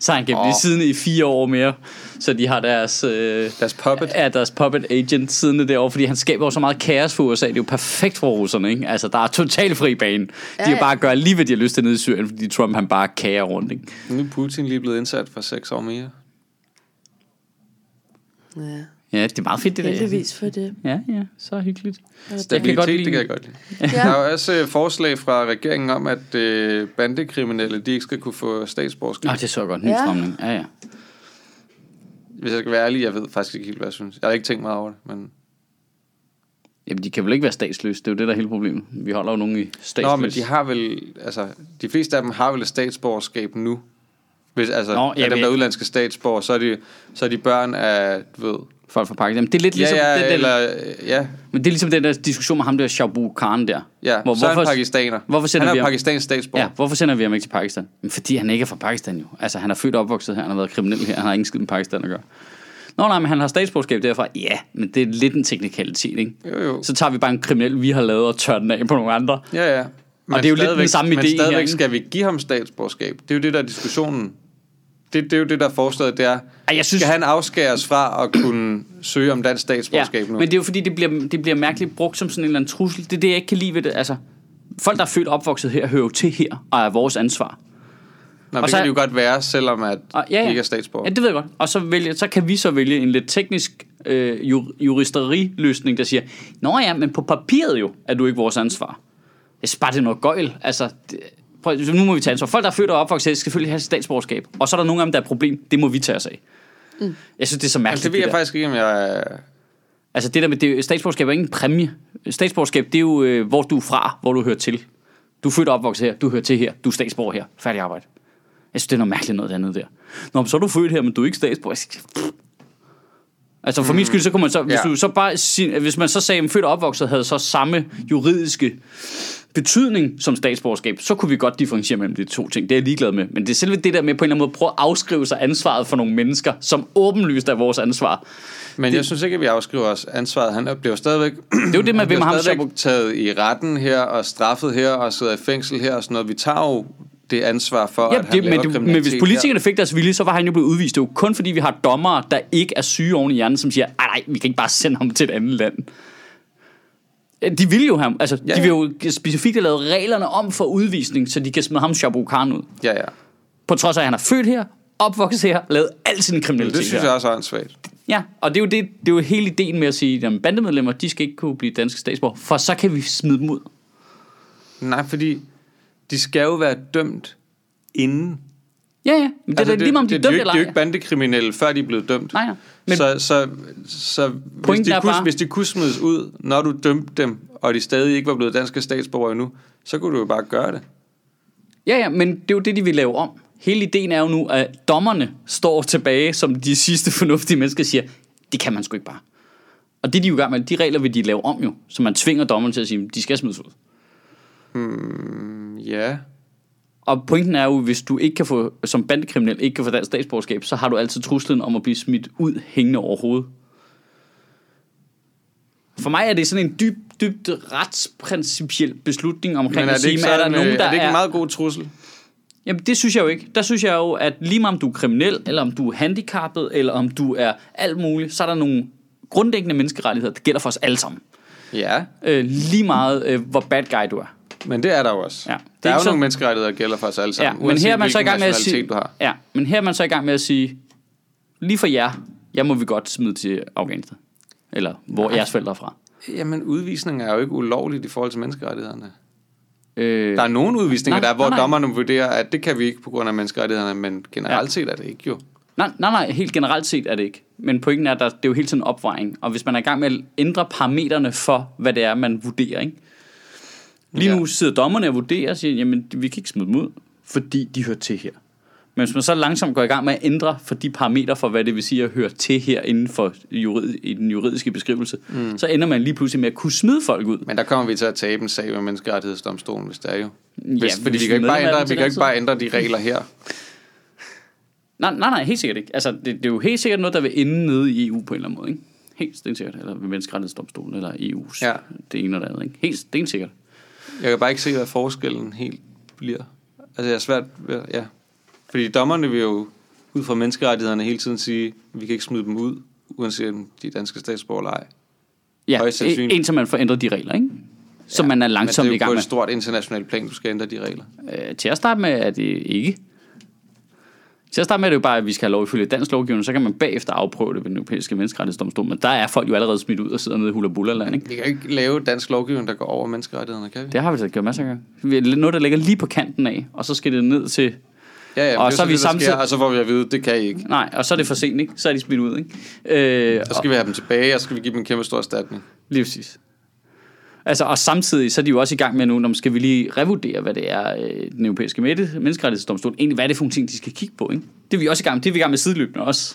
S3: så han kan blive
S2: Åh.
S3: siddende i fire år mere, så de har deres... Øh,
S2: Deres puppet.
S3: Ja, deres puppet agent siddende derovre, fordi han skaber jo så meget kaos for USA. Det er jo perfekt for russerne, ikke? Altså, der er total fri bane. De
S1: Ja,
S3: kan
S1: ja.
S3: bare gøre lige, hvad de har lyst til nede i Syrien, fordi Trump han bare kager rundt, ikke?
S2: Nu er Putin lige blevet indsat for seks år mere.
S1: Ja.
S3: Ja, det er meget fedt, det der.
S1: Heldigvis for det.
S3: Ja, ja, så hyggeligt.
S2: Stabilitet, det kan jeg godt lide.
S1: Ja.
S2: Der er jo også øh, forslag fra regeringen om, at øh, bandekriminelle, de ikke skal kunne få statsborgerskab.
S3: Nå, det er så godt. Ny
S1: Ja.
S3: stramning. Ja, ja.
S2: Hvis jeg skal være ærlig, jeg ved faktisk ikke helt, hvad jeg synes. Jeg har ikke tænkt meget over det, men...
S3: Jamen, de kan vel ikke være statsløse. Det er jo det, der er hele problemet. Vi holder jo nogen i statsløse.
S2: Nå, men de har vel... Altså, de fleste af dem har vel et statsborgerskab nu. Hvis, altså,
S3: Nå, ja,
S2: af dem, der er udlandske statsborger, så er de, så er de børn af, du ved...
S3: Folk fra Pakistan. Det er lidt ligesom,
S2: ja, ja,
S3: den, den,
S2: eller... Ja,
S3: men det er ligesom den der diskussion med ham der Shabu Khan der.
S2: ja.
S3: Hvor,
S2: så er han
S3: hvorfor,
S2: pakistaner.
S3: hvorfor sender
S2: han
S3: vi
S2: er
S3: ham-
S2: pakistansk statsborger.
S3: Ja, hvorfor sender vi ham ikke til Pakistan? Men fordi han ikke er fra Pakistan jo. Altså, han er født og opvokset her, han har været kriminel her, han har ingen skid med Pakistan at gøre. Nå nej, men han har statsborgerskab derfra. Ja, men det er lidt en teknikalitet, ikke?
S2: Jo, jo.
S3: Så tager vi bare en kriminel, vi har lavet, og tør den af på nogle andre.
S2: Ja, ja. Men
S3: det er jo lidt den samme idé
S2: Men
S3: her,
S2: stadigvæk
S3: ikke?
S2: skal vi give ham statsborgerskab. Det er jo det, der er diskussionen. Det, det er jo det, der er forslaget, det er,
S3: Ej, jeg synes-
S2: skal han afskæres fra at kunne søge om dansk statsborgerskab nu?
S3: men det er jo fordi, det bliver, det bliver mærkeligt brugt som sådan en eller anden trussel. Det er det, jeg ikke kan lide ved det. Altså, folk, der er født opvokset her, hører jo til her, og er vores ansvar.
S2: Nå,
S3: og
S2: det
S3: så-
S2: kan det jo godt være, selvom at
S3: Og, ja, ja.
S2: ikke er statsborger.
S3: Ja, det ved jeg godt. Og så, vælge, så kan vi så vælge en lidt teknisk øh, jur- juristeriløsning, der siger, Nå ja, men på papiret jo, er du ikke vores ansvar. Jeg synes bare, det er noget gøjl. Altså, det, nu må vi tage ansvar. Folk, der er født og opvokset, her, skal selvfølgelig have statsborgerskab. Og så er der nogle af dem, der er et problem. Det må vi tage os af. Mm. Jeg synes, det er så mærkeligt.
S2: det ved jeg
S3: der.
S2: faktisk ikke, om jeg...
S3: Altså det der med, det, statsborgerskab er ikke en præmie. Statsborgerskab, det er jo, øh, hvor du er fra, hvor du hører til. Du er født og opvokset her, du hører til her, du er statsborger her, færdig arbejde. Jeg synes, det er noget mærkeligt noget andet der. Nå, men så er du født her, men du er ikke statsborger. Altså for mm. min skyld, så kunne man så, hvis,
S2: Ja.
S3: du så bare, hvis man så sagde, at født og opvokset havde så samme juridiske betydning som statsborgerskab, så kunne vi godt differentiere mellem de to ting. Det er jeg ligeglad med. Men det er selve det der med på en eller anden måde at prøve at afskrive sig ansvaret for nogle mennesker, som åbenlyst er vores ansvar.
S2: Men det, jeg synes ikke, at vi afskriver os ansvaret. Han bliver stadigvæk... Det
S3: er jo det, man vil med ham,
S2: taget i retten her, og straffet her, og sidder i fængsel her, og sådan noget. Vi tager jo det ansvar for,
S3: Ja,
S2: at han
S3: det, men, det, men hvis politikerne fik deres vilje, så var han jo blevet udvist. Det er jo kun fordi, vi har dommere, der ikke er syge oven i hjernen, som siger, "Ej, nej, vi kan ikke bare sende ham til et andet land. De vil jo have, altså, ja,
S2: Ja,
S3: de vil jo specifikt have lavet reglerne om for udvisning, så de kan smide ham Shabu Khan ud.
S2: Ja, ja.
S3: På trods af, at han er født her, opvokset her, lavet al sin kriminalitet
S2: det synes
S3: her.
S2: jeg også er åndssvagt.
S3: Ja, og det er jo, det, det er jo hele ideen med at sige, at bandemedlemmer, de skal ikke kunne blive danske statsborger, for så kan vi smide dem ud.
S2: Nej, fordi de skal jo være dømt inden.
S3: Ja, ja, men det er da lige om de er dømt eller
S2: det er jo
S3: ej.
S2: ikke bandekriminelle, før de er blevet dømt.
S3: Nej, nej. Men-
S2: så så, så hvis, de
S3: er
S2: kunne,
S3: bare-
S2: hvis de kunne smides ud, når du dømte dem, og de stadig ikke var blevet danske statsborgere endnu, så kunne du jo bare gøre det.
S3: Ja, ja, men det er jo det, de vil lave om. Hele ideen er jo nu, at dommerne står tilbage som de sidste fornuftige mennesker siger, det kan man sgu ikke bare. Og det er de jo i gang med, de regler vil de lave om jo, så man tvinger dommerne til at sige, de skal smides ud.
S2: Ja.
S3: Og pointen er jo, hvis du ikke kan få, som bandekriminel ikke kan få dansk statsborgerskab, så har du altid truslen om at blive smidt ud hængende over hovedet. For mig er det sådan en dyb, dybt retsprincipiel beslutning omkring
S2: er
S3: at sige, er der nogen,
S2: øh,
S3: der
S2: er det ikke en meget god trussel?
S3: Jamen, det synes jeg jo ikke. Der synes jeg jo, at lige meget om du er kriminel, eller om du er handicappet, eller om du er alt muligt, så er der nogle grundlæggende menneskerettigheder, der gælder for os alle sammen.
S2: Ja,
S3: Øh, lige meget, øh, hvor bad guy du er.
S2: Men det er der jo også.
S3: Ja.
S2: Der
S3: Det er
S2: er,
S3: ikke
S2: jo
S3: så-
S2: nogle menneskerettigheder, der gælder for os alle
S3: Ja,
S2: sammen.
S3: men
S2: uanset
S3: her er man så i gang med at sige,
S2: du har.
S3: ja, men her er man så i gang med at sige, lige for jer, jeg må vi godt smide til Afghanistan. Eller hvor
S2: Nej.
S3: jeres forældre er fra.
S2: Jamen, udvisning er jo ikke ulovligt i forhold til menneskerettighederne.
S3: Øh,
S2: Der er nogle udvisninger,
S3: Nej,
S2: der, hvor
S3: nej, nej.
S2: dommerne vurderer, at det kan vi ikke på grund af menneskerettighederne, men generelt set er det ikke jo.
S3: Nej, nej, nej, helt generelt set er det ikke. Men pointen er, at der, det er jo hele tiden opvejning. Og hvis man er i gang med at ændre parametrene for, hvad det er, man vurderer, ikke? Lige
S2: Ja.
S3: nu sidder dommerne og vurderer og siger, jamen, vi kan ikke smide dem ud, fordi de hører til her. Men hvis man så langsomt går i gang med at ændre for de parametre for, hvad det vil sige at høre til her inden for jurid, i den juridiske beskrivelse, mm. så ender man lige pludselig med at kunne smide folk ud.
S2: Men der kommer vi til at tabe en sag med menneskerettighedsdomstolen, hvis det er jo. Hvis,
S3: Ja,
S2: fordi
S3: hvis
S2: vi kan ikke bare ændre, vi kan ikke bare ændre de regler her.
S3: Nej, nej, nej, helt sikkert ikke. Altså, det, det er jo helt sikkert noget, der vil ende nede i EU på en eller anden måde, ikke? Helt stensikkert. Eller ved menneskerettighedsdomstolen, eller EU's.
S2: Ja.
S3: Det ene det andet, ikke? Helt stensikkert.
S2: Jeg kan bare ikke se, hvad forskellen helt bliver. Altså, jeg er svært ja. Fordi dommerne vil jo ud fra menneskerettighederne hele tiden sige, at vi kan ikke smide dem ud, uanset om de er danske statsborger eller ej.
S3: Ja, indtil man får ændret de regler, ikke? Som man er langsomt i
S2: det er jo
S3: gang
S2: på
S3: med.
S2: et stort internationalt plan, du skal ændre de regler.
S3: Øh, til at starte med er det ikke. Til at starte med er det jo bare, at vi skal have lov ifølge dansk lovgivning, så kan man bagefter afprøve det ved den europæiske menneskerettighedsdomstol, men der er folk jo allerede smidt ud og sidder nede i Hula ikke?
S2: Vi kan ikke lave dansk lovgivning, der går over menneskerettighederne, kan vi?
S3: Det har vi da gjort masser af gange. Vi er noget, der ligger lige på kanten af, og så skal det ned til...
S2: Ja, ja,
S3: Og
S2: og
S3: så
S2: så
S3: er vi
S2: det,
S3: samtidig-
S2: sker, og så får vi at vide, det kan I ikke.
S3: Nej, og så er det for sent, ikke? Så er de smidt ud, ikke? Øh,
S2: Så skal vi have dem tilbage, og så skal vi give dem en kæmpe stor erstatning.
S3: Lige præcis. Altså, og samtidig så er de jo også i gang med nu, når man skal vi lige revurdere, hvad det er, øh, den europæiske mette- menneskerettighedsdomstol, egentlig hvad er det for nogle ting, de skal kigge på, ikke? Det er vi også i gang med, det er vi i gang med sideløbende også.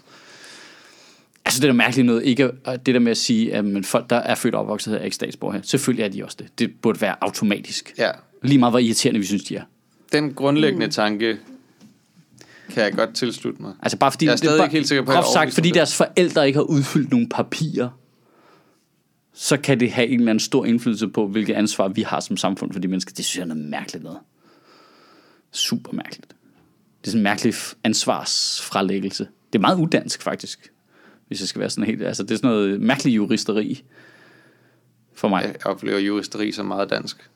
S3: Altså, det er da mærkeligt noget, ikke at- det der med at sige, at men folk, der er født og opvokset her, er ikke statsborger her. Selvfølgelig er de også det. Det burde være automatisk.
S2: Ja,
S3: Lige meget, hvor irriterende vi synes, de er.
S2: den grundlæggende tanke kan jeg godt tilslutte mig.
S3: Altså bare fordi,
S2: Jeg er
S3: det
S2: stadig
S3: bare-
S2: ikke helt sikker på, at
S3: sagt, fordi
S2: det.
S3: deres forældre ikke har udfyldt nogle papirer, så kan det have en eller anden stor indflydelse på, hvilket ansvar vi har som samfund for de mennesker. Det synes jeg er noget mærkeligt noget. Super mærkeligt. Det er sådan en mærkelig ansvarsfralæggelse. Det er meget udansk faktisk, hvis jeg skal være sådan helt... Altså det er sådan noget mærkelig juristeri for mig.
S2: Jeg oplever juristeri som meget dansk.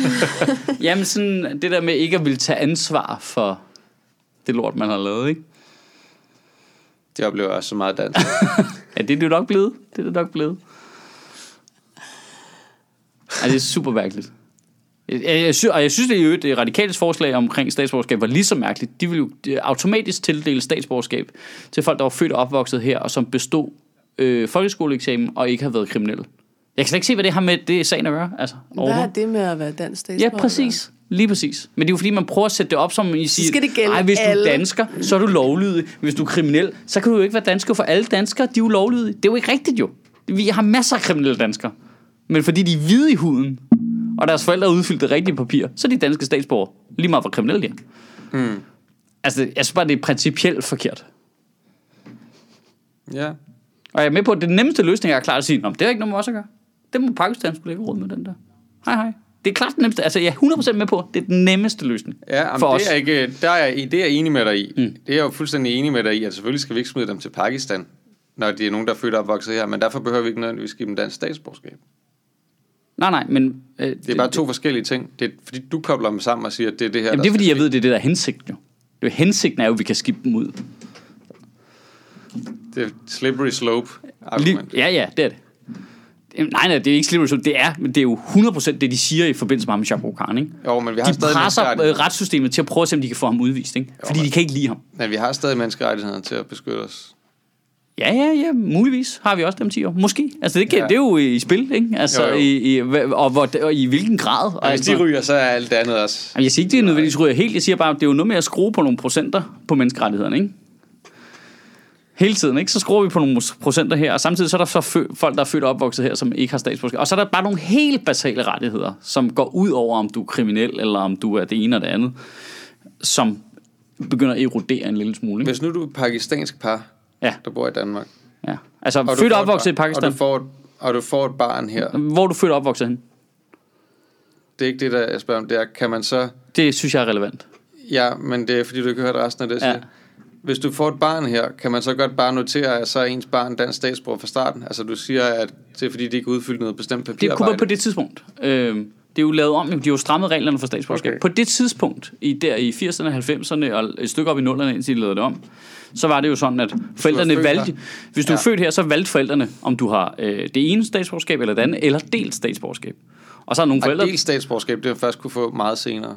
S3: Jamen sådan det der med ikke at ville tage ansvar for det lort, man har lavet, ikke?
S2: Det oplever jeg også som meget dansk.
S3: Ja, det er det nok blevet. Det er det nok blevet. Ej, det er super mærkeligt. Jeg, jeg, sy- og jeg synes, det er jo det radikales forslag omkring statsborgerskab var lige så mærkeligt. De ville jo automatisk tildele statsborgerskab til folk, der var født og opvokset her, og som bestod øh, folkeskoleeksamen og ikke har været kriminelle. Jeg kan slet ikke se, hvad det har med det sagen at gøre. Altså,
S1: Hvad har det med at være dansk
S3: Ja,
S1: statsborger?
S3: præcis. Lige præcis. Men det er jo fordi, man prøver at sætte det op, som I siger,
S1: skal det gælde
S3: "Ej, hvis du er
S1: alle."
S3: dansker, så er du lovlydig. Hvis du er kriminel, så kan du jo ikke være dansker, for alle danskere, de er jo lovlydige. Det er jo ikke rigtigt jo. Vi har masser af kriminelle danskere. Men fordi de er hvide i huden, og deres forældre har udfyldt det rigtige papir, så er de danske statsborger. Lige meget hvor kriminelle de er.
S2: Mm.
S3: Altså, jeg synes bare, det er principielt forkert.
S2: Ja.
S3: Og jeg er med på, at det nemmeste løsning er klart at sige, det er ikke noget med os at gøre. Det må Pakistan skulle ikke råd med den der. Hej hej. Det er klart det nemmeste. Altså, jeg er 100% med på, det er den nemmeste løsning.
S2: Ja, men
S3: for os.
S2: det er, ikke, der er, jeg- det er jeg enig med dig i. Mm. Det er jeg jo fuldstændig enig med dig i, at selvfølgelig skal vi ikke smide dem til Pakistan, når de er nogen, der er født og opvokset her, men derfor behøver vi ikke nødvendigvis give dem dansk statsborgerskab.
S3: Nej, nej, men... Øh,
S2: Det er bare to forskellige ting. Det er, fordi du kobler dem sammen og siger, at det er det her,
S3: Jamen, det er fordi, jeg ved, det er det, der er hensigten jo. Det er jo hensigten er jo, at vi kan skifte dem ud.
S2: Det er slippery slope
S3: Lige,
S2: argument.
S3: ja, ja, det er det. Det- Nej, nej, det er ikke slippery Det er, men det er jo 100% det, de siger i forbindelse med ham, Shahrukh Khan, ikke?
S2: Jo, men vi har
S3: De
S2: stadig
S3: presser øh, retssystemet til at prøve at se, om de kan få ham udvist, ikke? Fordi
S2: men-
S3: de kan ikke lide ham.
S2: Men vi har stadig menneskerettigheder til at beskytte os.
S3: Ja, ja, ja, muligvis har vi også dem 10 år. Måske. Altså, det, kan,
S2: Ja.
S3: det er jo i spil, ikke? Altså,
S2: Jo, jo.
S3: I, i, og, hvor, og i hvilken grad. Og
S2: hvis de
S3: noget.
S2: ryger, så er alt det andet også.
S3: Jamen, jeg siger ikke, det er nødvendigvis ryger helt. Jeg siger bare, at det er jo noget med at skrue på nogle procenter på menneskerettighederne, ikke? Hele tiden, ikke? Så skruer vi på nogle procenter her, og samtidig så er der så fø- folk, der er født og opvokset her, som ikke har statsborgerskab. Og så er der bare nogle helt basale rettigheder, som går ud over, om du er kriminel, eller om du er det ene og det andet, som begynder at erodere en lille smule, ikke?
S2: Hvis nu du er pakistansk par,
S3: Ja,
S2: der bor i Danmark,
S3: ja. Altså,
S2: og du
S3: født og opvokset i Pakistan.
S2: Og du, får et, og du får et barn her.
S3: Hvor er du født og opvokset hen?
S2: Det er ikke det, der jeg spørger om. Det er, kan man så...
S3: Det synes jeg er relevant.
S2: Ja, men det er fordi, du ikke har hørt resten af det.
S3: Ja.
S2: Hvis du får et barn her, kan man så godt bare notere, at så er ens barn dansk statsborger fra starten? Altså du siger, at det er fordi, de ikke udfyldt noget bestemt
S3: Det
S2: papirarbejde.
S3: kunne være på det tidspunkt. Øh, det er jo lavet om, de har jo strammet reglerne for statsborgerskab. Okay. På det tidspunkt, i, der i 80'erne, 90'erne og et stykke op i 0'erne, indtil de lavede det om, så var det jo sådan, at forældrene
S2: født
S3: valgte...
S2: her.
S3: Hvis du er
S2: Ja.
S3: født her, så valgte forældrene, om du har øh, det ene statsborgerskab eller det andet, eller delt statsborgerskab. Og så er nogle
S2: Og
S3: forældre...
S2: del statsborgerskab, det er først kunne få meget senere.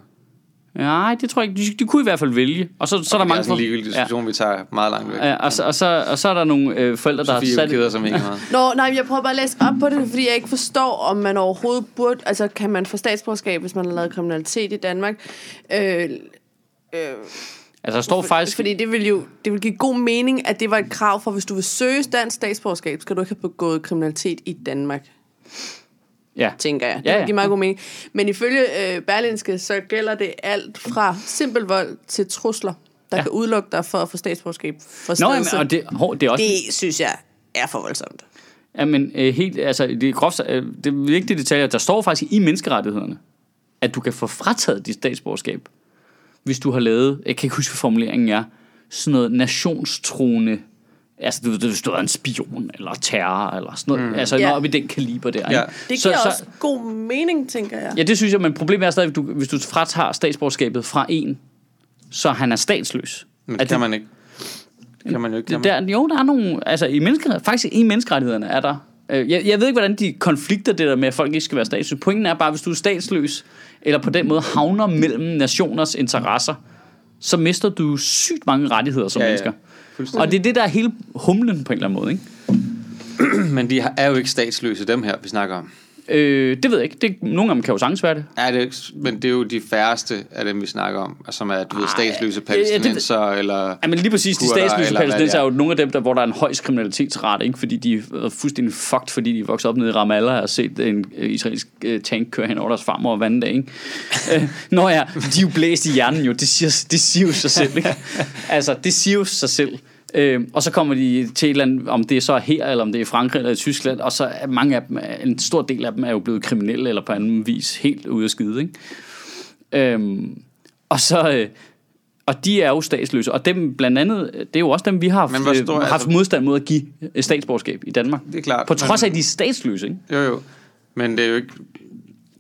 S3: Nej, det tror jeg ikke. De, de kunne i hvert fald vælge. Og så, så er der
S2: det
S3: mange...
S2: er sådan en ligegyldig diskussion, ja. vi tager meget langt væk.
S3: Ja, og, så, og, så, og så er der nogle øh, forældre, der
S2: Sofie
S3: har sat...
S2: keder sig mega meget.
S1: Nå, nej, jeg prøver bare at læse op på det, fordi jeg ikke forstår, om man overhovedet burde... Altså, kan man få statsborgerskab, hvis man har lavet kriminalitet i Danmark? Øh, øh,
S3: Altså, der står faktisk...
S1: Fordi det vil jo det vil give god mening, at det var et krav for, hvis du vil søge dansk statsborgerskab, skal du ikke have begået kriminalitet i Danmark,
S3: Ja.
S1: tænker jeg. Det
S3: Ja,
S1: ja,
S3: ja.
S1: vil give meget god mening. Men ifølge øh, Berlinske, så gælder det alt fra simpel vold til trusler, der
S3: Ja.
S1: kan udelukke dig for at få statsborgerskab for
S3: Nå, jamen, og det, hov, det er også...
S1: det synes jeg er for voldsomt.
S3: Ja, men øh, helt, altså, det er groft, øh, det er vigtige detaljer. Der står faktisk i menneskerettighederne, at du kan få frataget dit statsborgerskab, hvis du har lavet, jeg kan ikke huske, hvad formuleringen er, sådan noget nationstruende, altså du ved, hvis du er en spion, eller terror, eller sådan noget, mm. altså
S1: Ja.
S3: noget op i den kaliber der.
S2: Ja.
S3: Ikke?
S1: Det giver så, også god mening, tænker jeg.
S3: Ja, det synes jeg, men problemet er stadig, at du, hvis du fratager statsborgerskabet fra en, så han er statsløs.
S2: Men
S3: Er
S2: det kan man ikke. Det kan man jo ikke. Kan
S3: Det,
S2: man?
S3: der, jo, der er nogle... Altså, i mennesker, faktisk i menneskerettighederne er der... Øh, jeg, jeg ved ikke, hvordan de konflikter det der med, at folk ikke skal være statsløse. Pointen er bare, hvis du er statsløs, eller på den måde havner mellem nationers interesser, så mister du sygt mange rettigheder som
S2: Ja, ja.
S3: mennesker. Og det er det, der er hele humlen på en eller anden måde, ikke?
S2: Men de er jo ikke statsløse, dem her, vi snakker om.
S3: Øh, det ved jeg ikke. Det, nogle af dem kan jo sagtens være det.
S2: Ja, det er, men det er jo de færreste af dem, vi snakker om, som er, du ved, statsløse
S3: ja, ja, det-
S2: palæstinenser, eller...
S3: Ja, men lige præcis, de statsløse palæstinenser er
S2: er.
S3: jo nogle af dem, der, hvor der er en højst kriminalitetsrate, ikke? fordi de er fuldstændig fucked, fordi de vokset op nede i Ramallah og har set en øh, israelsk øh, tank køre hen over deres farmor og vande ikke? øh, Nå ja, de er jo blæst i hjernen jo, det siger, det siger jo sig selv, ikke? Altså, det siger jo sig selv. Øh, og så kommer de til et eller andet, om det er så her, eller om det er i Frankrig eller i Tyskland, og så er mange af dem, en stor del af dem er jo blevet kriminelle, eller på anden vis helt ude af skide, ikke? Øhm, og så... Øh, og de er jo statsløse, og dem blandt andet, det er jo også dem, vi har haft,
S2: Men stor-
S3: øh, haft
S2: altså-
S3: modstand mod at give øh, statsborgerskab i Danmark.
S2: Det er klart.
S3: På trods af, at de er statsløse, ikke?
S2: Jo, jo. Men det er jo ikke...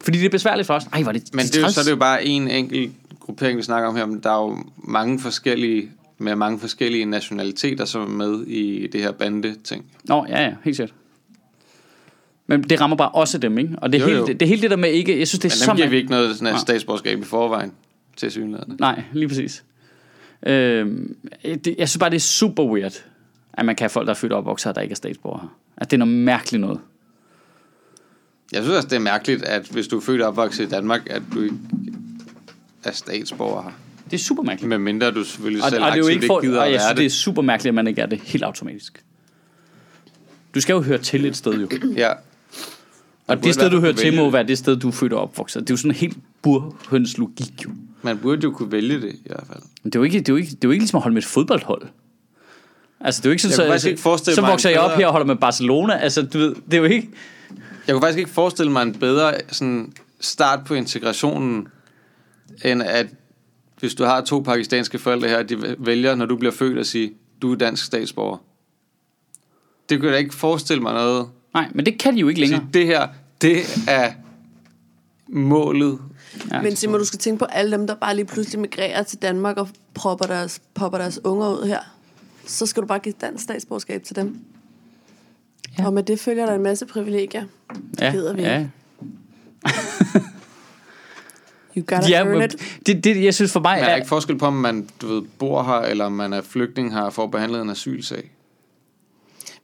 S3: Fordi det er besværligt for os. Ej, var det,
S2: Men det er jo, så er det jo bare en enkelt gruppering, vi snakker om her, men der er jo mange forskellige med mange forskellige nationaliteter, som er med i det her bande-ting.
S3: Nå, ja, ja, helt sikkert. Men det rammer bare også dem, ikke? Og det er,
S2: Jo,
S3: helt,
S2: jo.
S3: det, det helt det der med ikke... Jeg synes, det er
S2: Men
S3: så...
S2: dem giver
S3: mær-
S2: vi ikke noget sådan statsborgerskab i forvejen til synligheden.
S3: Nej, lige præcis. Øhm, det, jeg synes bare, det er super weird, at man kan have folk, der er født og opvokset der ikke er statsborger her. At det er noget mærkeligt noget.
S2: Jeg synes også, det er mærkeligt, at hvis du er født og opvokset i Danmark, at du ikke er statsborger her.
S3: Det er super mærkeligt.
S2: Med mindre du selvfølgelig
S3: Og,
S2: selv
S3: og det er jo ikke for,
S2: gider
S3: og jeg synes, det er
S2: det.
S3: super mærkeligt, at man ikke er det helt automatisk. Du skal jo høre til et sted, jo.
S2: Ja.
S3: Og
S2: burde
S3: det sted, du hører til, må
S2: det.
S3: være det sted, du er født og opvokset. Det er jo sådan en helt burhøns logik, jo.
S2: Man burde jo kunne vælge det i hvert fald.
S3: Men det er jo ikke, det er jo ikke, det er jo ikke ligesom at holde med et fodboldhold. Altså, det er jo ikke sådan,
S2: Jeg
S3: så,
S2: kunne ikke forestille
S3: så
S2: mig en
S3: vokser jeg op
S2: bedre-
S3: her og holder med Barcelona. Altså, du ved, det er jo ikke...
S2: Jeg kunne faktisk ikke forestille mig en bedre sådan, start på integrationen, end at hvis du har to pakistanske forældre her, de vælger, når du bliver født, at sige, du er dansk statsborger. Det kunne jeg da ikke forestille mig noget.
S3: Nej, men det kan de jo ikke længere.
S2: Sige, det her, det er målet.
S3: Ja.
S1: Men Simon, du skal tænke på alle dem, der bare lige pludselig migrerer til Danmark og propper deres, popper deres unger ud her. Så skal du bare give dansk statsborgerskab til dem.
S3: Ja.
S1: Og med det følger der en masse privilegier.
S3: ja,
S1: gider vi
S3: ja.
S1: You gotta
S3: De
S1: earn it.
S3: det, det, jeg synes for mig
S2: Men er der
S3: er,
S2: ikke forskel på, om man du ved, bor her, eller om man er flygtning her for at behandle en asylsag?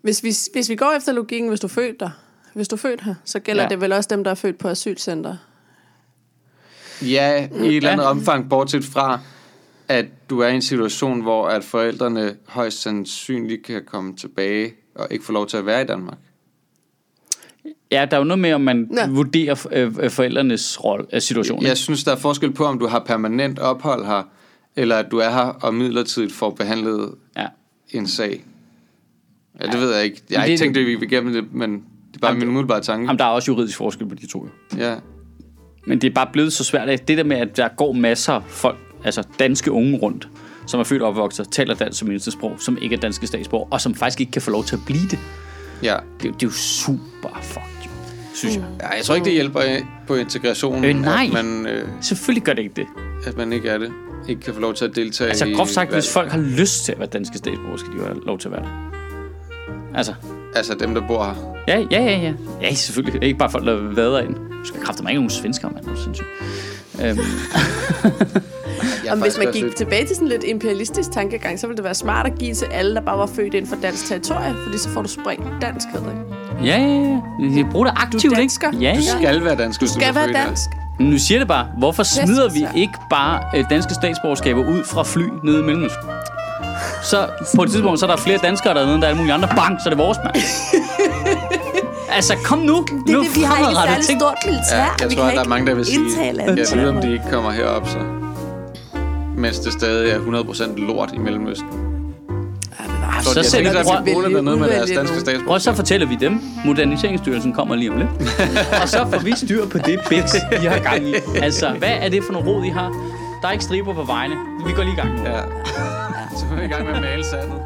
S1: Hvis vi, hvis vi går efter logikken, hvis du er født der, hvis du er født her, så gælder
S3: Ja.
S1: ja. det vel også dem, der er født på asylcenter.
S2: Ja, i et eller andet
S3: Ja.
S2: omfang, bortset fra, at du er i en situation, hvor at forældrene højst sandsynligt kan komme tilbage og ikke få lov til at være i Danmark.
S3: Ja, der er jo noget med, om man
S1: Ja.
S3: vurderer øh, øh, forældrenes rolle, øh, situation.
S2: Jeg synes, der er forskel på, om du har permanent ophold her, eller at du er her og midlertidigt får behandlet
S3: Ja.
S2: en sag. Ja, det ved jeg ikke. Jeg har ikke
S3: det-
S2: tænkt, at vi vil igennem det, men det er bare
S3: Jamen,
S2: min umiddelbare tanke.
S3: Jamen, der er også juridisk forskel på de to.
S2: Ja.
S3: Men det er bare blevet så svært, at det der med, at der går masser af folk altså danske unge rundt, som er født og opvokset, taler dansk som eneste sprog, som ikke er danske statsborger, og som faktisk ikke kan få lov til at blive det.
S2: Ja.
S3: Det, det er jo super fucked, jo, synes jeg.
S2: ja, jeg tror ikke, det hjælper på integrationen,
S3: Øh, nej.
S2: At, man, øh,
S3: Selvfølgelig gør det ikke det.
S2: at man ikke er det. Ikke kan få lov til at deltage
S3: Altså
S2: i
S3: groft sagt,
S2: valg.
S3: hvis folk har lyst til at være danske statsborger, skal de jo have lov til at være det. Altså,
S2: Altså dem, der bor her.
S3: ja, ja, ja, ja. Ja, selvfølgelig. Ikke bare folk, der vader ind. Du skal kræfte mig ikke nogen svensker, mand. Det er sindssygt. Øhm,
S2: Jeg
S1: Om hvis man gik tilbage til sådan lidt imperialistisk tankegang, så ville det være smart at give til alle, der bare var født inden for dansk territorie, fordi så får du spredt danskhed, ikke?
S3: Ja, ja, ja. Jeg bruger det aktivt,
S1: dansker.
S3: ikke? Ja,
S2: Du skal være dansk, hvis du,
S1: Skal
S2: er
S1: være dansk.
S3: Men Nu siger det bare, hvorfor smider vi ikke bare øh, danske statsborgerskaber ud fra fly nede i Mellemøsten? Så på et tidspunkt, så er der flere danskere dernede, end der er alle mulige andre. Bang, så er det vores mand. altså, kom nu.
S1: Det er
S3: nu
S1: det, vi har ikke særlig
S3: Tænk-
S1: stort militær.
S2: Ja, jeg
S1: vi
S2: tror, at der er mange, der vil sige, jeg ved, om de ikke kommer herop, så. Mens det stadig er 100% lort i Mellemøsten.
S3: Så
S2: Så jeg
S3: sætter
S2: tænker,
S3: vi-
S2: der er boende dernede med deres danske.
S3: Prøv
S2: statsborger.
S3: så fortæller vi dem. Moderniseringsstyrelsen kommer lige om lidt. og så får vi styr på det biks, I har gang i. Altså, hvad er det for nogle råd, I har? Der er ikke striber på vejene. Vi går lige i gang nu.
S2: Ja. Så er vi i gang med at male sandet.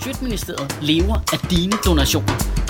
S4: Sjøtministeriet lever af dine donationer.